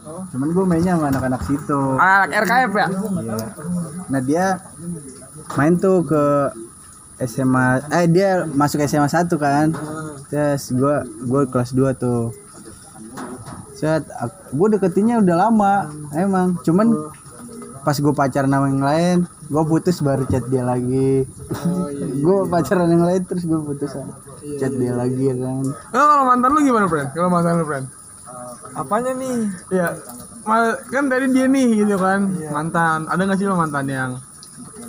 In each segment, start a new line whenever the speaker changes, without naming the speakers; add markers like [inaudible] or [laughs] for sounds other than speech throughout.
cuman gue mainnya sama anak-anak situ
Anak RKF ya?
Iya. Nah dia main tuh ke SMA eh dia masuk SMA 1 kan. Terus gua gua kelas 2 tuh. Set gue deketinnya udah lama emang. Cuman pas gue pacaran sama yang lain, gue putus baru chat dia lagi. gue pacaran yang lain terus gue putus chat dia lagi kan.
Lo kalau mantan lu gimana, friend? Kalau mantan lu, friend?
Apanya nih?
Iya. Ma- kan dari dia nih gitu kan. Mantan. Ada gak sih lo mantan yang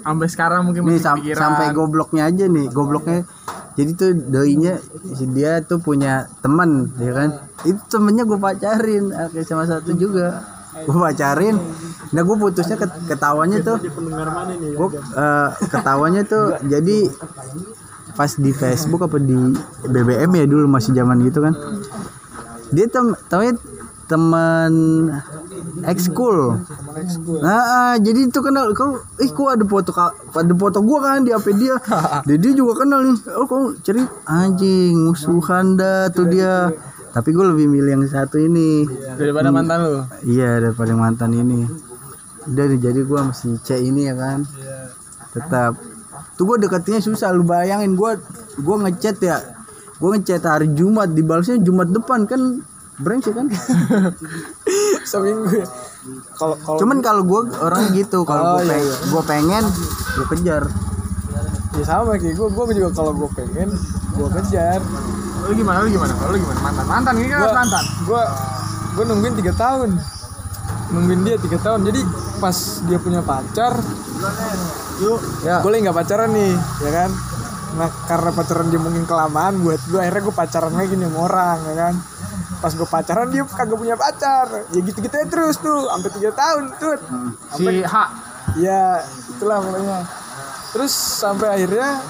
sampai sekarang mungkin
Nih sam-
pikiran?
sampai gobloknya aja nih, gobloknya. Jadi tuh doinya si dia tuh punya teman, ya kan? Itu temennya gue pacarin, kayak sama satu juga. Gue pacarin. Nah gue putusnya ket- ketawanya tuh. Gue eh, ketawanya tuh jadi pas di Facebook apa di BBM ya dulu masih zaman gitu kan. Dia tem taunya teman ekskul. Nah, ah, jadi itu kenal kau ih kok ada foto ada foto gua kan di HP dia. [laughs] Jadi juga kenal nih. Oh, kau cari anjing musuhan dah tuh dia. Tapi gue lebih milih yang satu ini.
daripada mantan lu.
Iya, daripada mantan ini. Udah nih, jadi gua masih C ini ya kan. Tetap. Tuh gua deketinnya susah lu bayangin gua gua ngechat ya. Gua ngechat hari Jumat dibalasnya Jumat depan kan brengsek kan. [laughs]
Seminggu ya. Kalau kalau
Cuman kalau gue orang gitu, kalau
Oh,
gue
iya,
gua pengen, gue kejar.
ya sama kayak gue, gue juga kalau gue pengen, gue kejar.
Lu gimana? Lu gimana? Kalau lu gimana? Mantan. Mantan ini kan
Gua-
mantan.
Gue gue nungguin tiga tahun, nungguin dia tiga tahun. Jadi pas dia punya pacar,
Ya.
gue lagi nggak pacaran nih, ya kan? Nah karena pacaran dia mungkin kelamaan buat gue, akhirnya gue pacaran lagi nih sama orang, ya kan? Pas gue pacaran dia kagak punya pacar, ya gitu-gitu aja terus tuh, sampai tiga tahun tuh.
Si H.
Ya itulah pokoknya. Terus sampai akhirnya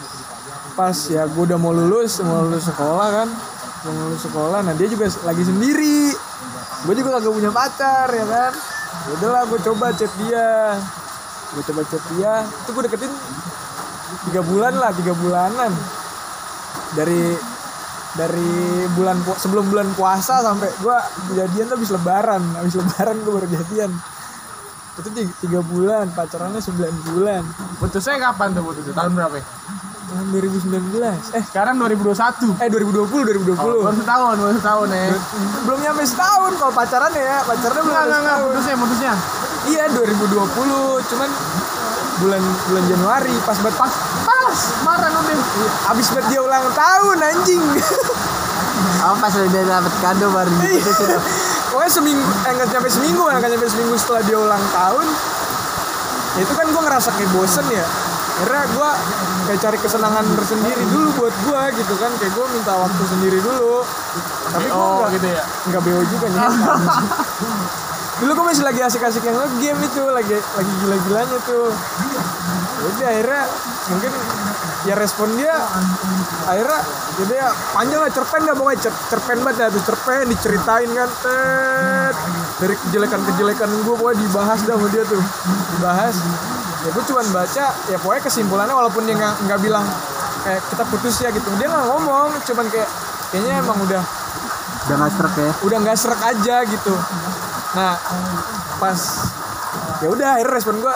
pas ya gue udah mau lulus, mau lulus sekolah kan, mau lulus sekolah, nah dia juga lagi sendiri. Gue juga kagak punya pacar ya kan. Ya udahlah gue coba chat dia, gue coba chat dia, itu gue deketin tiga bulan lah, tiga bulanan dari dari bulan pu- sebelum bulan puasa sampai gue jadian tuh habis lebaran, habis lebaran gue baru jadian itu tiga, tiga bulan pacarannya 9 bulan
Putusnya kapan tuh putusnya? Tahun berapa? ya?
tahun 2019 eh
Sekarang 2021.
eh 2020 2020
Baru setahun, baru setahun ya.
belum nyampe setahun kalau pacaran ya pacarannya belum
enggak.
setahun
Putusnya, putusnya.
iya 2020 cuman bulan bulan Januari pas banget pas
Pas, kemarin udah.
abis banget dia ulang tahun anjing
Apa [laughs] pas udah dapet kado baru diputusin.
pokoknya seminggu eh nggak nyampe seminggu nggak nyampe seminggu setelah dia ulang tahun itu kan gue ngerasa kayak bosen ya akhirnya gue kayak cari kesenangan tersendiri dulu buat gue gitu kan kayak gue minta waktu sendiri dulu tapi gue
Oh,
nggak
gitu ya.
nggak beo juga nih [laughs] dulu gue masih lagi asik-asik yang game itu lagi lagi gila-gilanya tuh. Jadi akhirnya mungkin ya respon dia akhirnya jadi ya panjang lah cerpen dah pokoknya? Cer- cerpen banget ya tuh cerpen diceritain kan tet. Dari kejelekan-kejelekan gue pokoknya dibahas dah sama dia tuh dibahas. Ya gue cuman baca ya pokoknya kesimpulannya walaupun dia nggak nggak bilang kayak kita putus ya gitu. Dia nggak ngomong cuman kayak kayaknya emang udah
Udah gak serak ya.
udah nggak serak aja gitu nah pas ya udah akhirnya respon gue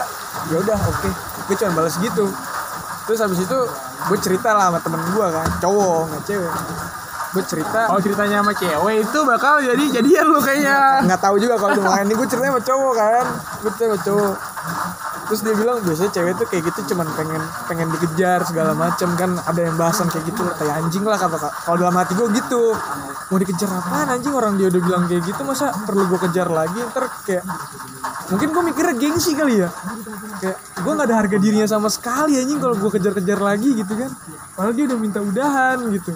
ya udah oke. Gue cuma balas gitu. Terus habis itu gue cerita lah sama temen gue kan cowok nggak cewek. Gue cerita.
Kalau ceritanya sama cewek itu bakal jadi jadian lu kayaknya.
nggak tahu juga kalau cuma ini gue ceritanya sama cowok kan. Gue cerita sama cowok terus dia bilang biasanya cewek tuh kayak gitu cuman pengen pengen dikejar segala macam kan. Ada yang bahasan kayak gitu kayak anjing lah kata kalau dalam hati gue gitu. Mau dikejar apaan anjing? Orang dia udah bilang kayak gitu masa perlu gue kejar lagi? Ntar kayak mungkin gue mikirnya gengsi kali ya. Kayak gue nggak ada harga dirinya sama sekali anjing kalau gue kejar-kejar lagi gitu kan. Padahal dia udah minta udahan gitu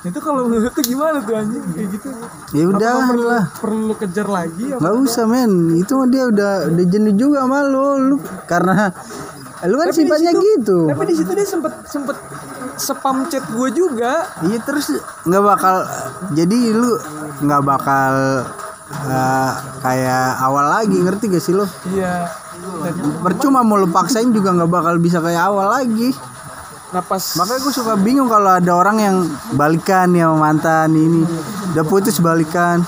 itu kalau menurut tuh gimana tuh anjing kayak gitu
Ya udah
perlu,
lah.
perlu kejar lagi apa?
Gak usah men, itu dia udah udah jenuh juga sama lu, lu karena lu kan
Tapi
sifatnya
situ-
gitu.
Tapi di situ dia sempet sempet spam chat gue juga.
Iya terus nggak bakal jadi lu nggak bakal eh, kayak awal lagi ngerti gak sih lu?
Iya.
Percuma mau lu paksain juga nggak bakal bisa kayak awal lagi.
Nah pas
Makanya gue suka bingung kalau ada orang yang balikan ya sama mantan ini udah putus balikan.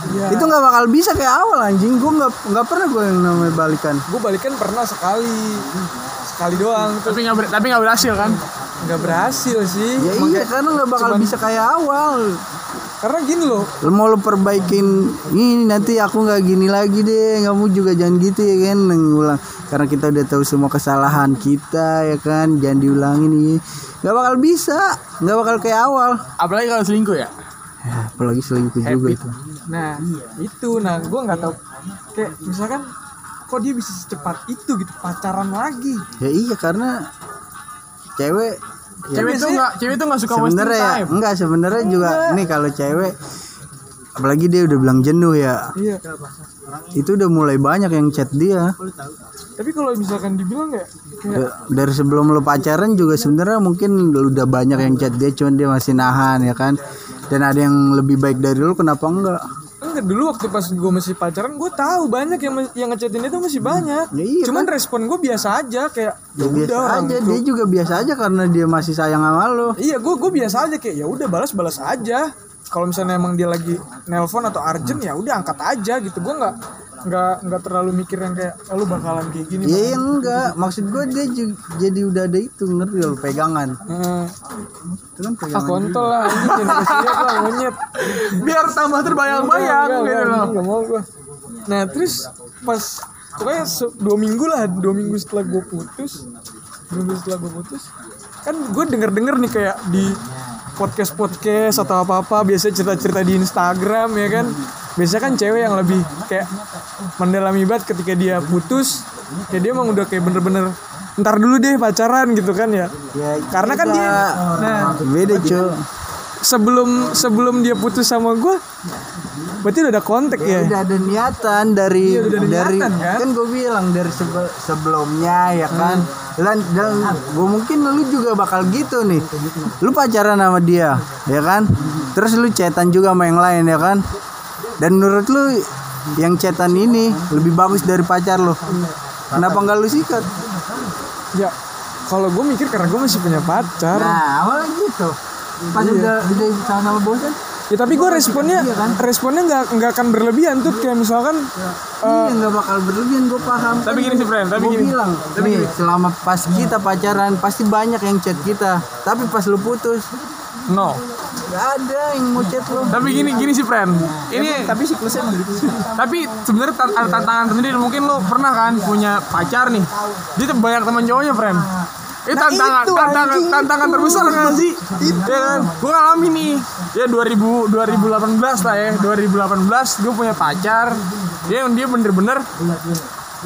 Iya.
itu nggak bakal bisa kayak awal anjing gue nggak nggak pernah gue yang namanya balikan
gue balikan pernah sekali sekali doang tuh
Tapi nggak ber- tapi nggak berhasil kan?
Nggak berhasil sih.
Ya iya karena nggak bakal
cuman-
bisa kayak awal.
Karena gini loh.
Lu mau lu perbaikin ini nanti aku nggak gini lagi deh. Kamu juga jangan gitu ya kan ngulang karena kita udah tahu semua kesalahan kita ya kan jangan diulangin ini. Nggak bakal bisa nggak bakal kayak awal.
Apalagi kalau selingkuh ya.
ya, apalagi selingkuh juga itu
nah itu. Nah gue nggak tahu. Kayak misalkan kok dia bisa secepat itu gitu pacaran lagi?
Ya iya karena cewek ya,
Cewek tuh nggak cewek tuh nggak suka wasting
sebenarnya ya
time.
enggak sebenarnya juga nih kalau cewek apalagi dia udah bilang jenuh ya.
Iya.
Itu udah mulai banyak yang chat dia.
Tapi kalau misalkan dibilang kayak kayak
Da- dari sebelum lu pacaran juga sebenarnya mungkin udah banyak yang chat dia cuman dia masih nahan ya kan? Dan ada yang lebih baik dari lu kenapa enggak
enggak dulu waktu pas gue masih pacaran gue tahu banyak yang yang ngechatin itu masih banyak.
Ya iya
cuman respon gue biasa aja kayak ya
ya biasa
udah orang
aja
itu.
dia juga biasa aja karena dia masih sayang sama lu
iya gue gue biasa aja kayak ya udah balas balas aja. Kalau misalnya emang dia lagi nelpon atau urgent ya udah angkat aja gitu. Gue nggak nggak nggak terlalu mikir yang kayak "Ah, lu bakalan kayak gini
ya enggak. maksud gue dia jadi udah ada itu ngerti lu pegangan.
Eh,
itu kan
ah
pegangan
kontol lah lah monyet.
Biar tambah terbayang-bayang gitu loh.
enggak mau gue nah terus pas pokoknya se- dua minggu lah dua minggu setelah gue putus dua minggu setelah gue putus kan gue denger denger nih kayak di podcast podcast atau apa apa biasanya cerita cerita di Instagram ya kan biasanya kan cewek yang lebih kayak mendalami banget ketika dia putus ya dia emang udah kayak bener-bener ntar dulu deh pacaran gitu kan ya.
Ya
karena kan dia nah
beda cuy.
Sebelum sebelum dia putus sama gue berarti udah ada kontak ya?
Udah ada niatan dari
Iya, udah ada
dari
niatan, kan?
kan gue bilang dari sebe- sebelumnya ya kan? Dan dan gue mungkin lu juga bakal gitu nih. Lu pacaran sama dia ya kan? Terus lu chatan juga sama yang lain ya kan dan menurut lu yang chatan ini lebih bagus dari pacar lu? Kenapa nggak lu sikat?
Ya, kalau gue mikir karena gue masih punya pacar.
nah awalnya gitu pas udah udah sama-sama bosan
Ya tapi gue responnya, responnya nggak nggak akan berlebihan tuh kayak misalkan
iya nggak bakal berlebihan gue paham
Tapi gini sih, friend, tapi
gue
gini.
bilang nih selama pas kita pacaran pasti banyak yang chat kita. Tapi pas lu putus?
No.
Gak ada yang mau chat lu.
Tapi gini gini sih, friend. Ini
tapi siklusnya begitu sih.
tapi sebenarnya ada tantangan sendiri. Mungkin lo pernah kan punya pacar nih. Dia tuh banyak teman cowoknya friend. Itu tantangan
itu,
tantangan
anjing,
tantangan
itu.
terbesar kan sih? Ya kan? Gue ngalamin nih. Ya 2000 2018 lah ya. 2018 gue punya pacar. Dia yang dia bener-bener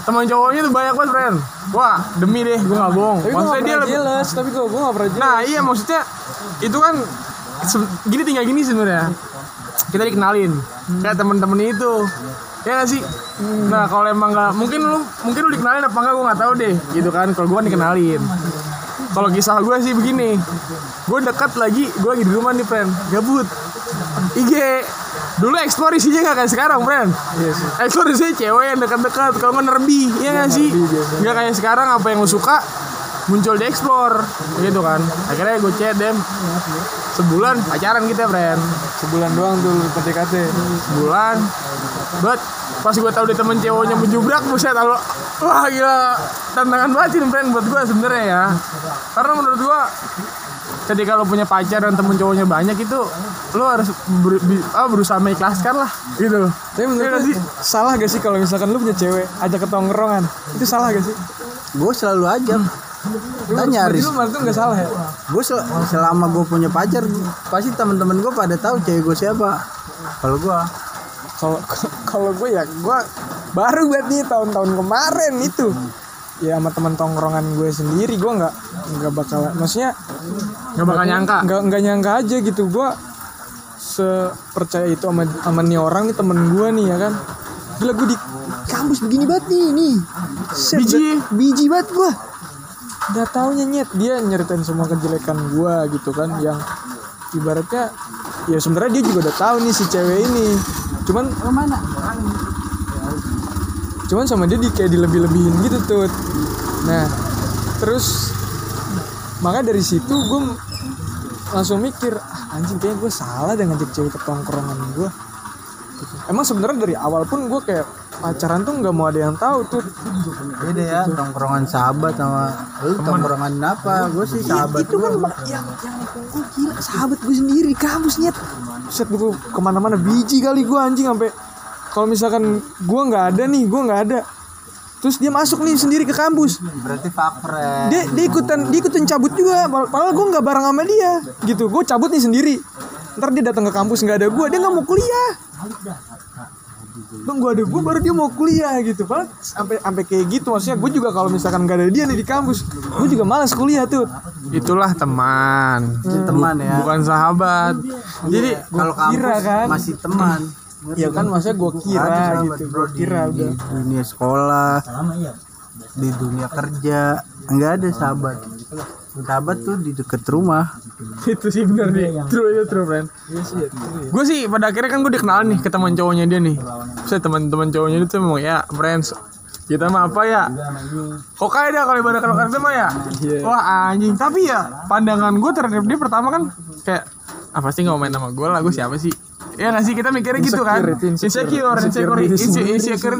teman cowoknya tuh banyak banget friend. Wah demi deh gue gak bohong.
Tapi
maksudnya
nggak
dia lebih
jelas tapi gue gue nggak pernah jelas
Nah iya maksudnya itu kan gini tinggal gini sebenarnya. Kita dikenalin. Kayak temen-temen itu. Ya gak sih? Nah kalau emang nggak mungkin lu mungkin lu dikenalin apa enggak gue nggak tahu deh gitu kan. Kalau gue dikenalin. Kalau kisah gue sih begini. Gue dekat lagi gue lagi di rumah nih friend gabut. IG dulu explore isinya nggak kayak sekarang friend explore isinya cewek yang dekat-dekat. Kalau nggak nerbi ya nggak sih? nggak kayak sekarang apa yang lu suka muncul di explore gitu kan. Akhirnya gue chat dem sebulan pacaran kita friend.
Sebulan doang tuh PDKT
sebulan. Buat pas gue tahu dia temen ceweknya menjubrak buset kalau wah gila. Tantangan banget sih friend buat gue sebenarnya ya. Karena menurut gue ketika lo punya pacar dan temen cowoknya banyak itu lo harus ber- bi- ah, berusaha mengikhlaskan lah gitu.
Tapi menurut
sih?
salah gak sih kalau misalkan lu punya cewek ajak ke tongkrongan itu salah gak sih?
Gue selalu ajak tanya
berarti
Aris
lu lu nggak salah ya?
Gue selama gue punya pacar pasti teman-teman gue pada tahu cewek gue siapa. Kalau gue
kalau kalau gue ya gue baru buat nih tahun-tahun kemarin itu. Ya sama teman tongkrongan gue sendiri gue nggak nggak bakal maksudnya
nggak bakal nyangka?
nggak nggak nyangka aja gitu. Gue sepercaya itu sama sama nih orang nih temen gue nih ya kan? Gila gue di kampus begini banget nih nih. Set,
Biji.
biji banget gue nggak taunya nyet. Dia nyeritain semua kejelekan gue gitu kan yang ibaratnya ya sebenarnya dia juga udah tahu nih si cewek ini. Cuman
mana?
Cuman sama dia di kayak dilebih-lebihin gitu tuh nah terus maka dari situ gue langsung mikir ah, anjing kayaknya gue salah dengan ngajak cewek ke tongkrongan gue emang sebenarnya dari awal pun gue kayak pacaran tuh nggak mau ada yang tahu tuh.
Beda ya tongkrongan sahabat sama lu tongkrongan apa? Gue sih sahabat
itu kan yang yang gue gila sahabat gue sendiri di kampus nyet. Set gue ke mana-mana biji kali gue anjing sampai kalau misalkan gue nggak ada nih gue nggak ada. Terus dia masuk nih sendiri ke kampus.
Berarti fuck friend.
Dia dia ikutan dia ikutan cabut juga Pad- padahal gue nggak bareng sama dia. Gitu gue cabut nih sendiri ntar dia datang ke kampus nggak ada gue dia nggak mau kuliah. Bang gue ada gue baru dia mau kuliah gitu. Padahal sampai sampai kayak gitu maksudnya gue juga kalau misalkan nggak ada dia nih di kampus gue juga malas kuliah tuh.
Itulah teman.
Itu teman ya.
bukan sahabat. Jadi
kalau
kira kan.
masih teman.
Ya kan maksudnya gue kira gitu gue kira
di,
udah.
di dunia sekolah di dunia kerja. Nggak ada sahabat. Sahabat tuh di deket rumah [laughs]
itu sih bener nih. True itu true friend. Gue sih pada akhirnya kan gue dikenal nih ke teman cowoknya dia nih. Saya teman-teman cowoknya itu memang ya friends kita mah apa ya? Kok kayak dah kalau ibadah kalau kerja mah ya? Wah anjing. Tapi ya pandangan gue terhadap dia pertama kan kayak apa sih nggak main sama gue lah gue siapa sih? Ya nggak sih? Kita mikirnya gitu kan.
Insecure insecure.
insecure insecure
insecure.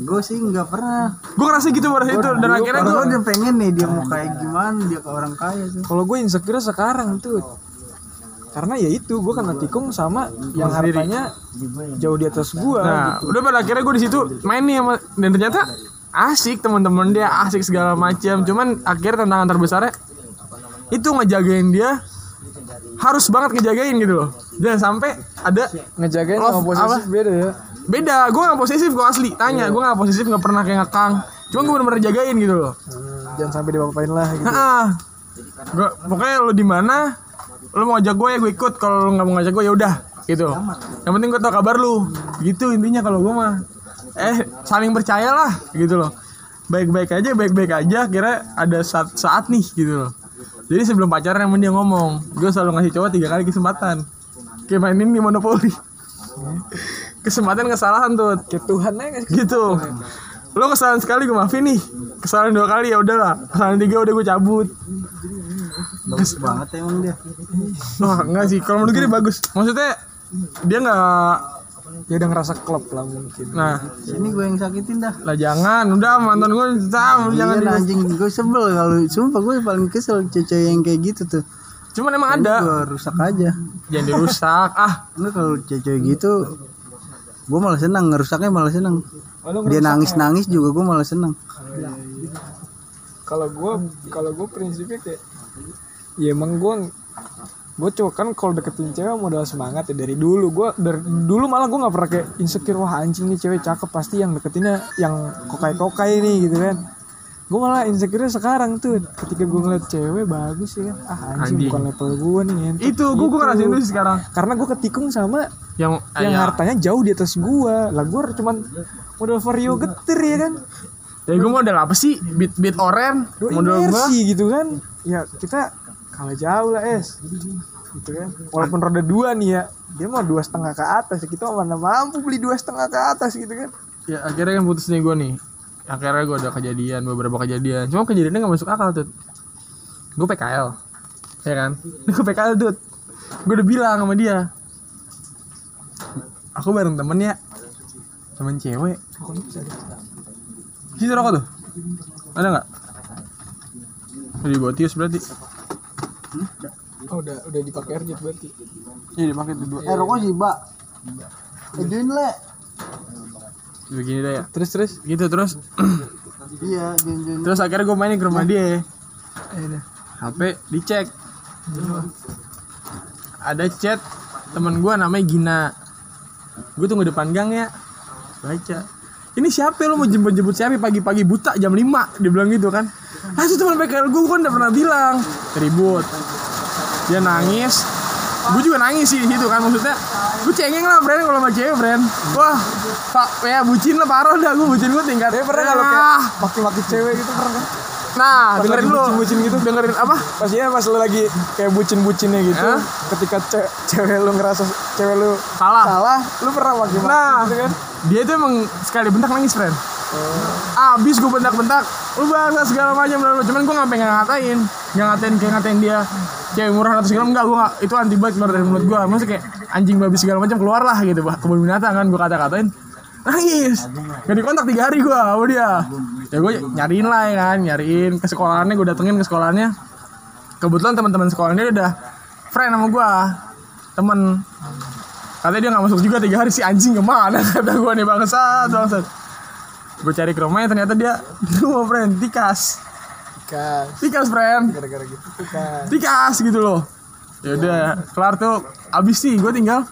gue sih nggak pernah.
Gue ngerasa gitu pada itu dan akhirnya gue
dia pengen nih dia mau kayak gimana dia ke orang kaya tuh
kalau gue insecure sekarang tuh karena ya itu gue kena tikung sama yang hartanya jauh di atas gue
Nah, udah pada akhirnya gue di situ main nih sama dan ternyata asik teman-teman dia asik segala macam. Cuman akhirnya tantangan terbesarnya itu ngejagain dia harus banget ngejagain gitu loh. Jangan sampai ada
ngejagain
Love
sama posesif
apa?
beda ya
beda. Gue gak posesif gue asli. Tanya, gue gak posesif nggak pernah kayak ngekang. Cuma gue bener-bener jagain gitu loh.
jangan sampai diapa-apain lah gitu
Heeh. Gua pokoknya lu di mana, lu mau ngajak gue ya gue ikut. Kalau lu nggak mau ngajak gue ya udah gitu. Yang penting gue tau kabar lu. Gitu intinya kalau gue mah. Eh saling percaya lah gitu loh. Baik-baik aja, baik-baik aja. Kira ada saat saat nih gitu loh. Jadi sebelum pacaran emang dia ngomong, gue selalu ngasih cowok tiga kali kesempatan. Kayak mainin di monopoli. [laughs] kesempatan kesalahan tuh
kayak Tuhan aja
gitu lo kesalahan sekali gue maafin nih kesalahan dua kali ya udahlah kesalahan tiga udah gue cabut
bagus banget emang dia.
Wah enggak sih. Kalau menurut gue dia bagus. Maksudnya dia nggak
dia udah ngerasa klop lah mungkin.
Nah.
Ini gue yang sakitin dah.
Lah jangan. Udah mantan gue tahu jangan
iya
di-
anjing. Gue sebel kalau sumpah gue paling kesel cewek yang kayak gitu tuh.
Cuman emang ada.
gue rusak aja.
Jangan dirusak. [laughs] Ah.
Enggak kalau cewek gitu gue malah senang. Ngerusaknya malah senang. Dia nangis nangis juga gue malah senang.
Kalau gue kalau gue prinsipnya kayak ya emang gue gue cowok kan kalau deketin cewek modal semangat ya dari dulu. Gue dari dulu malah gue nggak pernah kayak insecure wah anjing nih cewek cakep pasti yang deketinnya yang kokai kokai nih gitu kan. Gue malah insecure sekarang tuh. Ketika gue ngeliat cewek bagus ya kan ah anjing,
Anjing.
bukan level gue nih ngentot.
itu gue gue ngerasain itu sekarang.
Karena gue ketikung sama
yang
yang
ya,
hartanya jauh di atas gue lah gue cuman modal vario geter ya kan
ya gue model apa sih? Beat beat oren model gue
gitu kan. Ya kita kalah jauh lah es. Gitu kan. Walaupun roda dua nih ya dia mau dua setengah ke atas. Kita mana mampu beli dua setengah ke atas gitu kan.
Ya akhirnya kan putus nih gue nih. Akhirnya gue ada kejadian beberapa kejadian. Cuma kejadiannya nggak masuk akal tuh gue PKL ya kan? [laughs] Gue PKL tuh gue udah bilang sama dia aku bareng temen ya temen cewek sini rokok tuh? Ada nggak? Di botius berarti.
Oh udah udah dipakai air berarti.
Iya dipakai tuh dua
eh rokok sih mbak. Edwin le.
Begini deh ya.
Terus terus?
Gitu terus. [clears throat]
Iya
terus akhirnya gue mainin ke rumah dia. HP dicek. Ada chat temen gue namanya Gina. Gue tunggu depan gang ya. Baca ini siapa? Lu mau jemput-jemput siapa? Pagi-pagi buta jam 5 dia bilang gitu kan. Ah itu teman PKL gue gue kan udah pernah bilang. Ribut. Dia nangis. Gue juga nangis sih di situ kan. Maksudnya gue cengeng lah brand kalau sama cewek brand wah pak ya bucin lah parah dah gue bucin gue tingkat
Tapi pernah kalau kayak maki-maki cewek gitu pernah kan
Nah,
Pas
dengerin dulu.
bucin-bucin gitu.
Dengerin apa?
pastinya pas lu lagi kayak bucin-bucinnya gitu
Hah?
ketika ce- cewek lu ngerasa cewek lu
Salah.
salah lu pernah maki-maki
Nah,
gitu kan
dia itu emang sekali bentak nangis, friend. Abis gue bentak-bentak, lu bangsa segala macam bla. Cuman gue nggak pengen ngatain. nggak ngatain kayak ngatain dia cewek murah atau segala enggak gue nggak itu anti banget keluar dari mulut gue maksudnya kayak anjing babi segala macam keluar lah gitu bah kebun binatang kan gue kata-katain. Nangis. Gak dikontak tiga hari gue sama dia. Ya gue nyariin lah ya kan. Nyariin ke sekolahannya gue datengin ke sekolahannya. Kebetulan teman-teman sekolahnya udah friend sama gue temen katanya dia nggak masuk juga tiga hari. Si anjing ke mana? [laughs] Kata gue nih bangsat bangsat. Gue cari ke rumahnya ternyata dia [laughs] di rumah friend tikas.
Kas.
tikas friend.
Gara-gara gitu tuh kan.
tikas gitu loh. Ya udah kelar tuh. Abis sih gue tinggal.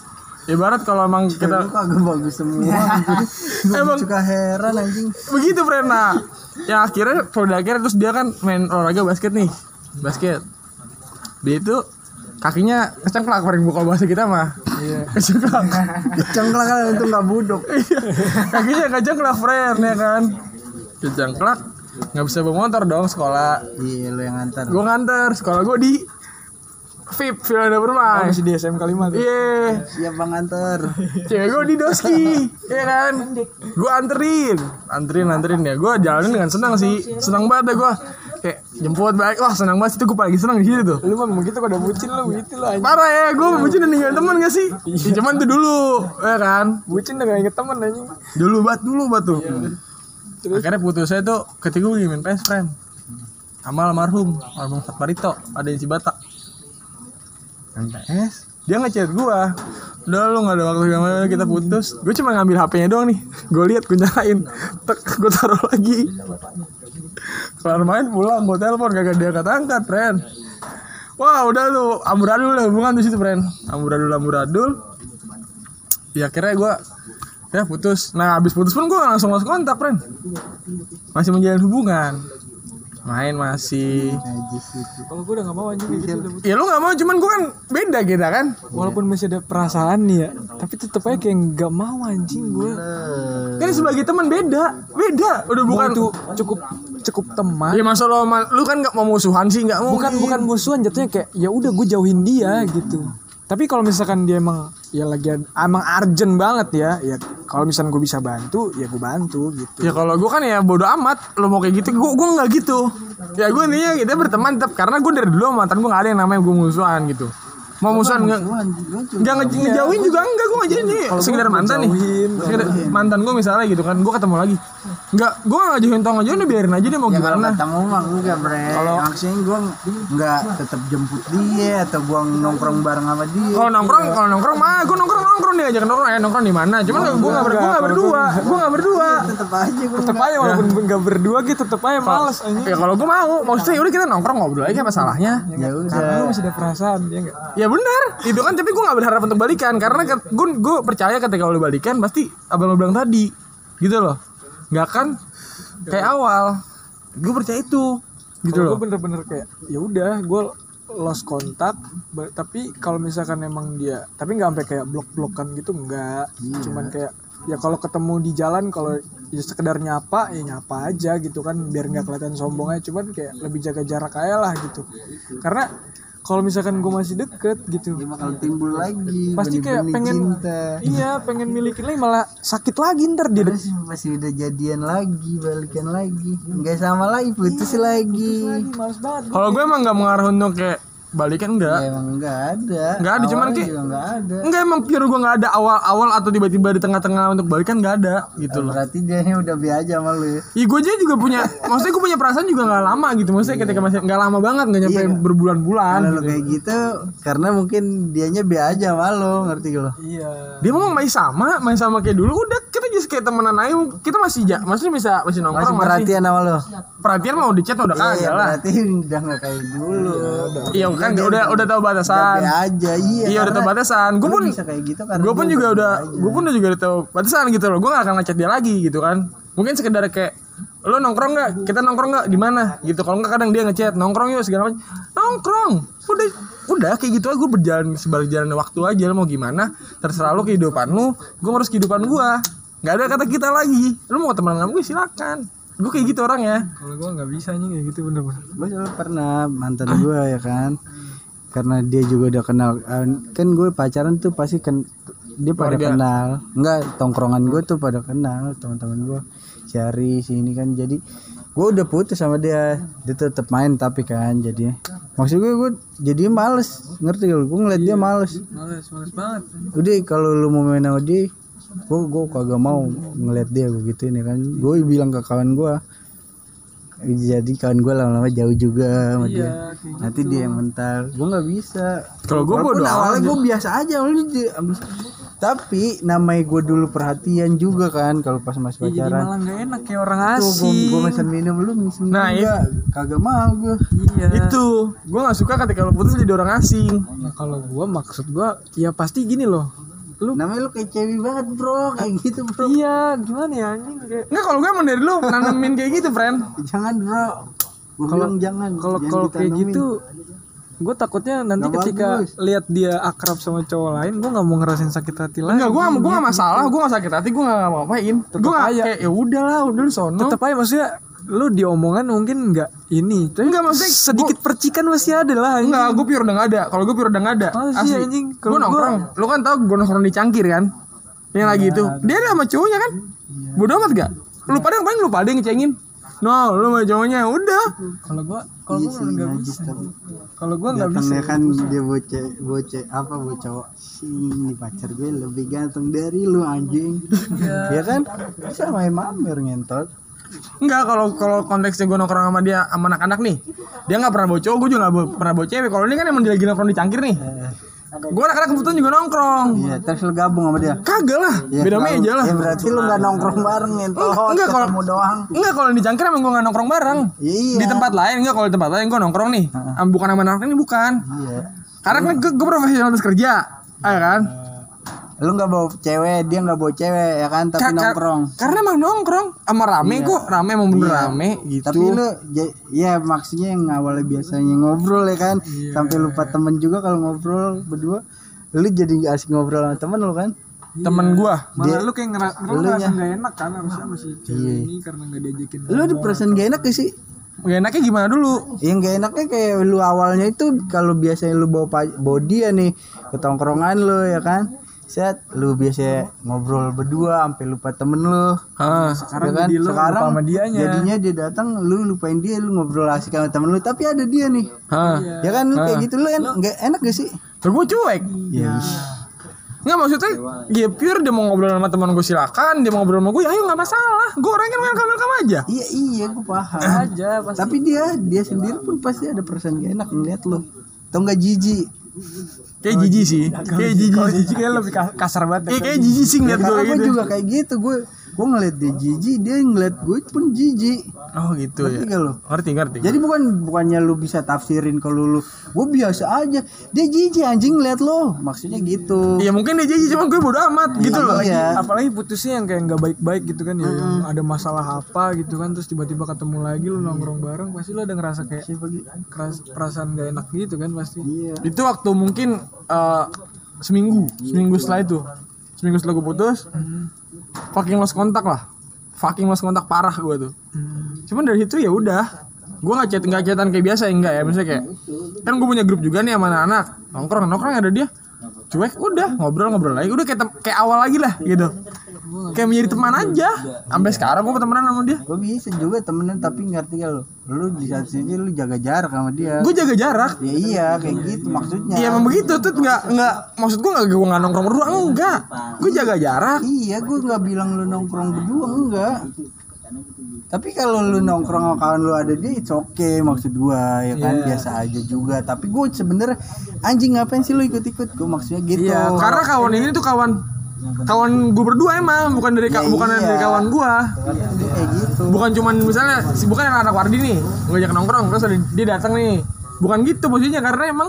Ibarat kalau emang kita
kagak bagus semua. [laughs]
Emang-
suka heran anjing.
begitu friend. Nah yang akhirnya pada akhirnya terus dia kan main olahraga basket nih. Basket. Dia itu kakinya kecengklak paling buka bahasa kita mah.
Iya. [laughs]
kecengklak.
Cengklak kan itu nggak budok.
kakinya kecengklak friend ya kan? Kecengklak nggak bisa bawa motor dong sekolah.
Iya lu yang ngantar.
gue nganter sekolah gue di VIP Villa
Oh,
Permai
masih di 5 tuh.
iya.
Siap bang ngantar.
cewek gue di doski ya kan? Gue anterin. Anterin anterin ya. Gue jalanin dengan senang sih. Senang banget deh gue kayak jemput baik wah senang banget itu gue paling senang di situ tuh.
Lu mah begitu udah bucin lu begitu lah anjing.
parah ya gue bucin dan ninggalin teman gak sih? Ya, cuman tuh dulu ya kan?
Bucin udah gak inget temen anjing.
dulu bat dulu bat tuh. Akhirnya putusnya tuh ketika gue main PS friend sama almarhum almarhum Fat Barito ada yang Cibatak PS? Dia ngechat gua. Udah lu gak ada waktu gimana kita putus. Gue cuma ngambil HP-nya doang nih. Gue lihat gue nyalain. Tek gue taruh lagi kelar main pulang gue telepon kagak dia angkat angkat friend wah udah tuh amburadul lah hubungan di situ friend amburadul amburadul. Ya akhirnya gue ya putus. Nah habis putus pun gue langsung lost kontak friend masih menjalin hubungan main masih.
Kalau gue udah gak mau anjing kayak gitu bucin.
ya lu nggak mau cuman gue kan beda kita kan
Walaupun masih ada perasaan nih ya, tapi tetep aja kayak gak mau anjing gue.
kan sebagai teman beda beda udah bukan
tuh cukup cukup teman.
ya masa lo lu kan nggak mau musuhan sih nggak mau
bukan bukan musuhan jatuhnya kayak ya udah gue jauhin dia gitu tapi kalau misalkan dia emang ya lagi emang urgent banget ya ya kalau misalkan gue bisa bantu ya gue bantu gitu.
Ya kalau gue kan ya bodo amat. Lo mau kayak gitu gue gue nggak gitu. Ya gue intinya kita berteman tetap karena gue dari dulu mantan gue nggak ada yang namanya gue musuhan gitu mau musuhan nggak?
cuma
nggak nge- ngejauhin juga enggak gue ngejauhin nih sekedar mantan nih. sekedar mantan gue misalnya gitu kan gue ketemu lagi. Nggak gue nggak ngejauhin tau ngejauhin udah biarin aja dia mau
Ya kalau
gimana.
ketemu mah enggak bre. Kalau maksudnya gue nggak tetap jemput dia Atau gue nongkrong bareng sama dia.
Kalau nongkrong kalau nongkrong mah gue nongkrong nongkrong nih aja nongkrong. Ya nongkrong di mana? Cuman gue nggak ber, gue nggak berdua. gue nggak berdua.
Tetep aja gue
tetep aja walaupun nggak berdua gitu tetep aja males anjing.
Ya kalau gue mau maksudnya udah kita nongkrong ngobrol aja apa salahnya?
Ya
karena lu
udah
masih ada perasaan ya enggak
ya benar itu kan tapi gue gak berharap untuk balikan karena gue gue percaya ketika lo balikan pasti apa yang lo bilang tadi gitu loh. Nggak kan kayak awal. Gue percaya itu gitu
Kalau
loh.
gue bener-bener kayak ya udah gue lost kontak tapi kalau misalkan emang dia tapi nggak sampai kayak blok-blokan gitu enggak cuman kayak ya kalau ketemu di jalan kalau ya sekedar nyapa ya nyapa aja gitu kan biar nggak kelihatan sombong aja. Cuman kayak lebih jaga jarak aja lah gitu. Karena kalau misalkan gue masih deket gitu
Dia bakal timbul lagi
pasti kayak pengen
cinta.
iya pengen milikin lagi malah sakit lagi ntar dia
Terus pasti udah jadian lagi Balikan lagi. Nggak sama lagi Putus lagi.
males banget.
Kalau gue emang nggak mengarah untuk kayak balikan enggak
Ya emang nggak ada.
Nggak ada, cuman
Awalnya
kayak-
juga nggak ada.
Enggak emang pure gue nggak ada awal-awal atau tiba-tiba di tengah-tengah untuk balikan nggak ada gitu loh.
Berarti dia ini udah biasa sama lu ya?
Iya gue aja juga punya, [laughs] maksudnya gue punya perasaan juga nggak lama gitu, maksudnya ketika masih nggak lama banget, nggak nyampe berbulan-bulan.
Kalau
gitu.
kayak gitu Karena mungkin dianya biasa aja sama lu Ngerti gak lo
iya.
Dia mau main sama, main sama kayak dulu, udah kita just kayak temenan aja, kita masih ja, maksudnya bisa masih
Masih
nongkrong, masih,
perhatian sama lu?
Perhatian mau di chat udah
Iya
kagak lah.
berarti [laughs] udah nggak kayak dulu.
Iya kan, udah udah tahu batasan.
Biasa aja iya
Iya udah tahu batasan. Gue pun,
bisa kayak gitu karena
gue pun juga udah, gue pun juga udah tahu batasan gitu loh. Gue gak akan ngechat dia lagi gitu kan. Mungkin sekedar kayak lo nongkrong nggak? Kita nongkrong nggak? Di mana gitu. Kalau nggak kadang dia ngechat nongkrong yuk segala macam. Nongkrong? Udah udah kayak gitu aja. Gue berjalan seberjalan waktu aja lo mau gimana? Terserah lo kehidupan lu. Gue harus kehidupan gue nggak ada kata kita lagi. Lo mau temenan sama gue silakan gue kayak gitu orang ya
kalau gue nggak bisa nih kayak gitu bener-bener
gue soalnya pernah mantan gue ya kan. Karena dia juga udah kenal eh, kan gue pacaran tuh pasti kan dia pada
Keluarga.
kenal. Enggak tongkrongan gue tuh pada kenal teman-teman gue cari sini kan jadi gue udah putus sama dia. Dia tetap main tapi kan jadi. Maksud gue gue jadi males. Ngerti gak lu? Gue ngeliat dia males.
males males banget.
Udah kalau lu mau main sama dia gue gue kagak mau ngeliat dia gue gitu ya kan. Gue bilang ke kawan gue jadi kawan gue lama-lama jauh juga sama dia. nanti dia yang mental gue nggak bisa.
Kalau gua
Walaupun
bodo
awalnya gue biasa aja tapi namanya gue dulu perhatian juga kan kalau pas masih
jadi
pacaran.
malah nggak enak kayak orang
gue
asing.
gue mesen minum lu mesen
Nah,
enggak kagak mau gue
iya.
Itu, gue gak suka ketika lo putus jadi orang asing.
nah kalau gua maksud gua ya pasti gini loh lu
namanya lu kayak cewek banget bro kayak gitu bro
iya gimana ya anjing kayak
Enggak kalau gue emang dari lu nanamin kayak gitu, friend.
jangan bro bilang jangan
kalau
jangan
kalau kayak gitu gue takutnya nanti
Nggak
ketika
bagus.
lihat dia akrab sama cowok lain gue nggak mau ngerasain sakit hati lagi
Enggak, gue gak, gue gak masalah, gue gak sakit hati, gue gak ngapain. Gue gak
aja.
kayak ya udahlah, udah lu sono.
tetap aja maksudnya lu diomongan mungkin nggak ini tapi
Enggak, maksudnya
sedikit percikan masih ada lah anjing.
Enggak, gue pure udah gak ada. Kalau gue pure udah gak ada.
Masa sih, anjing?
Gue
gua-
nongkrong. Lu kan tau gue nongkrong di cangkir kan? Yang lagi itu. Dia ada sama cowoknya kan? Bodoh amat gak? Lu pada yang paling lu pada yang ngecengin. No, lu sama cowoknya udah.
kalau gue kalau
Iya
gue nggak bisa kalau gue nggak bisa
kan dia bocah bocah apa bocah cowok sini pacar gue lebih ganteng dari lu anjing ya kan bisa main mamer ngentot
Enggak, kalau kalau konteksnya gue nongkrong sama dia sama anak-anak nih. Dia nggak pernah bawa cowok, gue juga gak pernah bawa cewek. Kalau ini kan emang dia lagi nongkrong di cangkir nih. Gue anak-anak kebetulan juga nongkrong.
iya terus lu gabung sama dia
Kagak lah,
Ya,
beda meja lah.
ya berarti lu nggak nongkrong bareng ngentot
Enggak, kalau-
ketemu doang
Enggak kalau di cangkir emang gue gak nongkrong bareng.
iya
Di tempat lain enggak kalau di tempat lain gue nongkrong nih. Bukan sama anak ini bukan.
iya
Karena kan gue, gue profesional terus kerja. Ah kan?
Lu nggak bawa cewek dia nggak bawa cewek ya kan? Tapi
Ka-
nongkrong.
Karena emang nongkrong sama rame kok, rame emang bener rame gitu.
tapi lu ya maksudnya yang awalnya biasanya ngobrol ya kan? Sampai lupa temen juga kalau ngobrol berdua. Lu jadi nggak asik ngobrol sama temen lu kan?
Temen gua.
Malah lu kayak lu ngerasa nggak enak kan? Harusnya masih cewek ini karena nggak diajakin
lu ada perasaan gak enak gak sih?
Gak enaknya gimana dulu?
yang gak enaknya kayak lu awalnya itu kalau biasanya lu bawa bawa dia nih ke tongkrongan lu ya kan set lu biasa ngobrol berdua sampai lupa temen lu.
Ah,
sekarang kan? sekarang
sama dianya.
jadinya dia datang lu lupain dia lu ngobrol asik sama temen lu. Tapi ada dia nih.
Ah.
ya kan? Lu kayak gitu lu en nggak enak gak sih?
Gue cuek.
ya
Nggak maksudnya, ya pure dia mau ngobrol sama teman gue silakan, dia mau ngobrol sama gue, ya ayo nggak masalah. Gue orangnya kan welcome welcome aja.
iya iya gue paham.
Aja pasti.
Tapi dia dia sendiri pun pasti ada perasaan gak enak ngeliat lu. Tau nggak jijik
Kayak jijik sih, kayak jijik.
jijik kayak lebih ka- kasar banget
Iya kayak jijik sih ngeliat gue gitu.
juga kayak gitu gue gue ngeliat dia jijik dia ngeliat gue pun jijik.
Oh gitu ya.
ngerti gak lu?
Ngerti ngerti.
jadi bukan bukannya lu bisa tafsirin kalau lu gue biasa aja. Dia jijik anjing ngeliat lo. Maksudnya gitu.
Iya mungkin dia jijik, cuman gue bodo amat gitu loh.
iya.
Apalagi putusnya yang kayak nggak baik-baik gitu kan ya yang ada masalah apa gitu kan terus tiba-tiba ketemu lagi lu nongkrong bareng pasti lu ada ngerasa kayak keras, perasaan gak enak gitu kan pasti.
Iya.
Itu waktu mungkin eh, seminggu, seminggu setelah itu, seminggu setelah gue putus, fucking lost kontak lah, fucking lost kontak parah gue tuh. Cuman dari situ ya udah, gue nggak chat nggak chatan kayak biasa enggak ya, misalnya kayak kan gue punya grup juga nih sama anak-anak. Nongkrong nongkrong ada dia cuek udah ngobrol ngobrol lagi. Udah kayak kayak awal lagi lah gitu. Kayak menjadi teman aja. Sampai sekarang gue temenan sama dia.
Gue bisa juga temenan tapi ngerti gak lu lu di satu sisi lu jaga jarak sama dia.
Gue jaga jarak.
Ya iya kayak gitu maksudnya.
Iya emang begitu tuh nggak nggak maksud gue nggak gue nggak nongkrong berdua enggak. Gue jaga jarak.
Iya gue nggak bilang lu nongkrong berdua enggak. Tapi kalau lu nongkrong sama kawan lu ada dia it's okay maksud gua ya kan? Biasa aja juga. Tapi gue sebenernya anjing ngapain sih lu ikut-ikut? Gue maksudnya gitu.
Iya, karena kawan ini tuh kawan kawan gue berdua emang bukan dari
Ya,
bukan
iya.
dari kawan gue
kayak gitu.
Bukan cuman misalnya si bukan anak, anak Wardi nih ngajak nongkrong terus ada, dia datang nih. Bukan gitu posisinya karena emang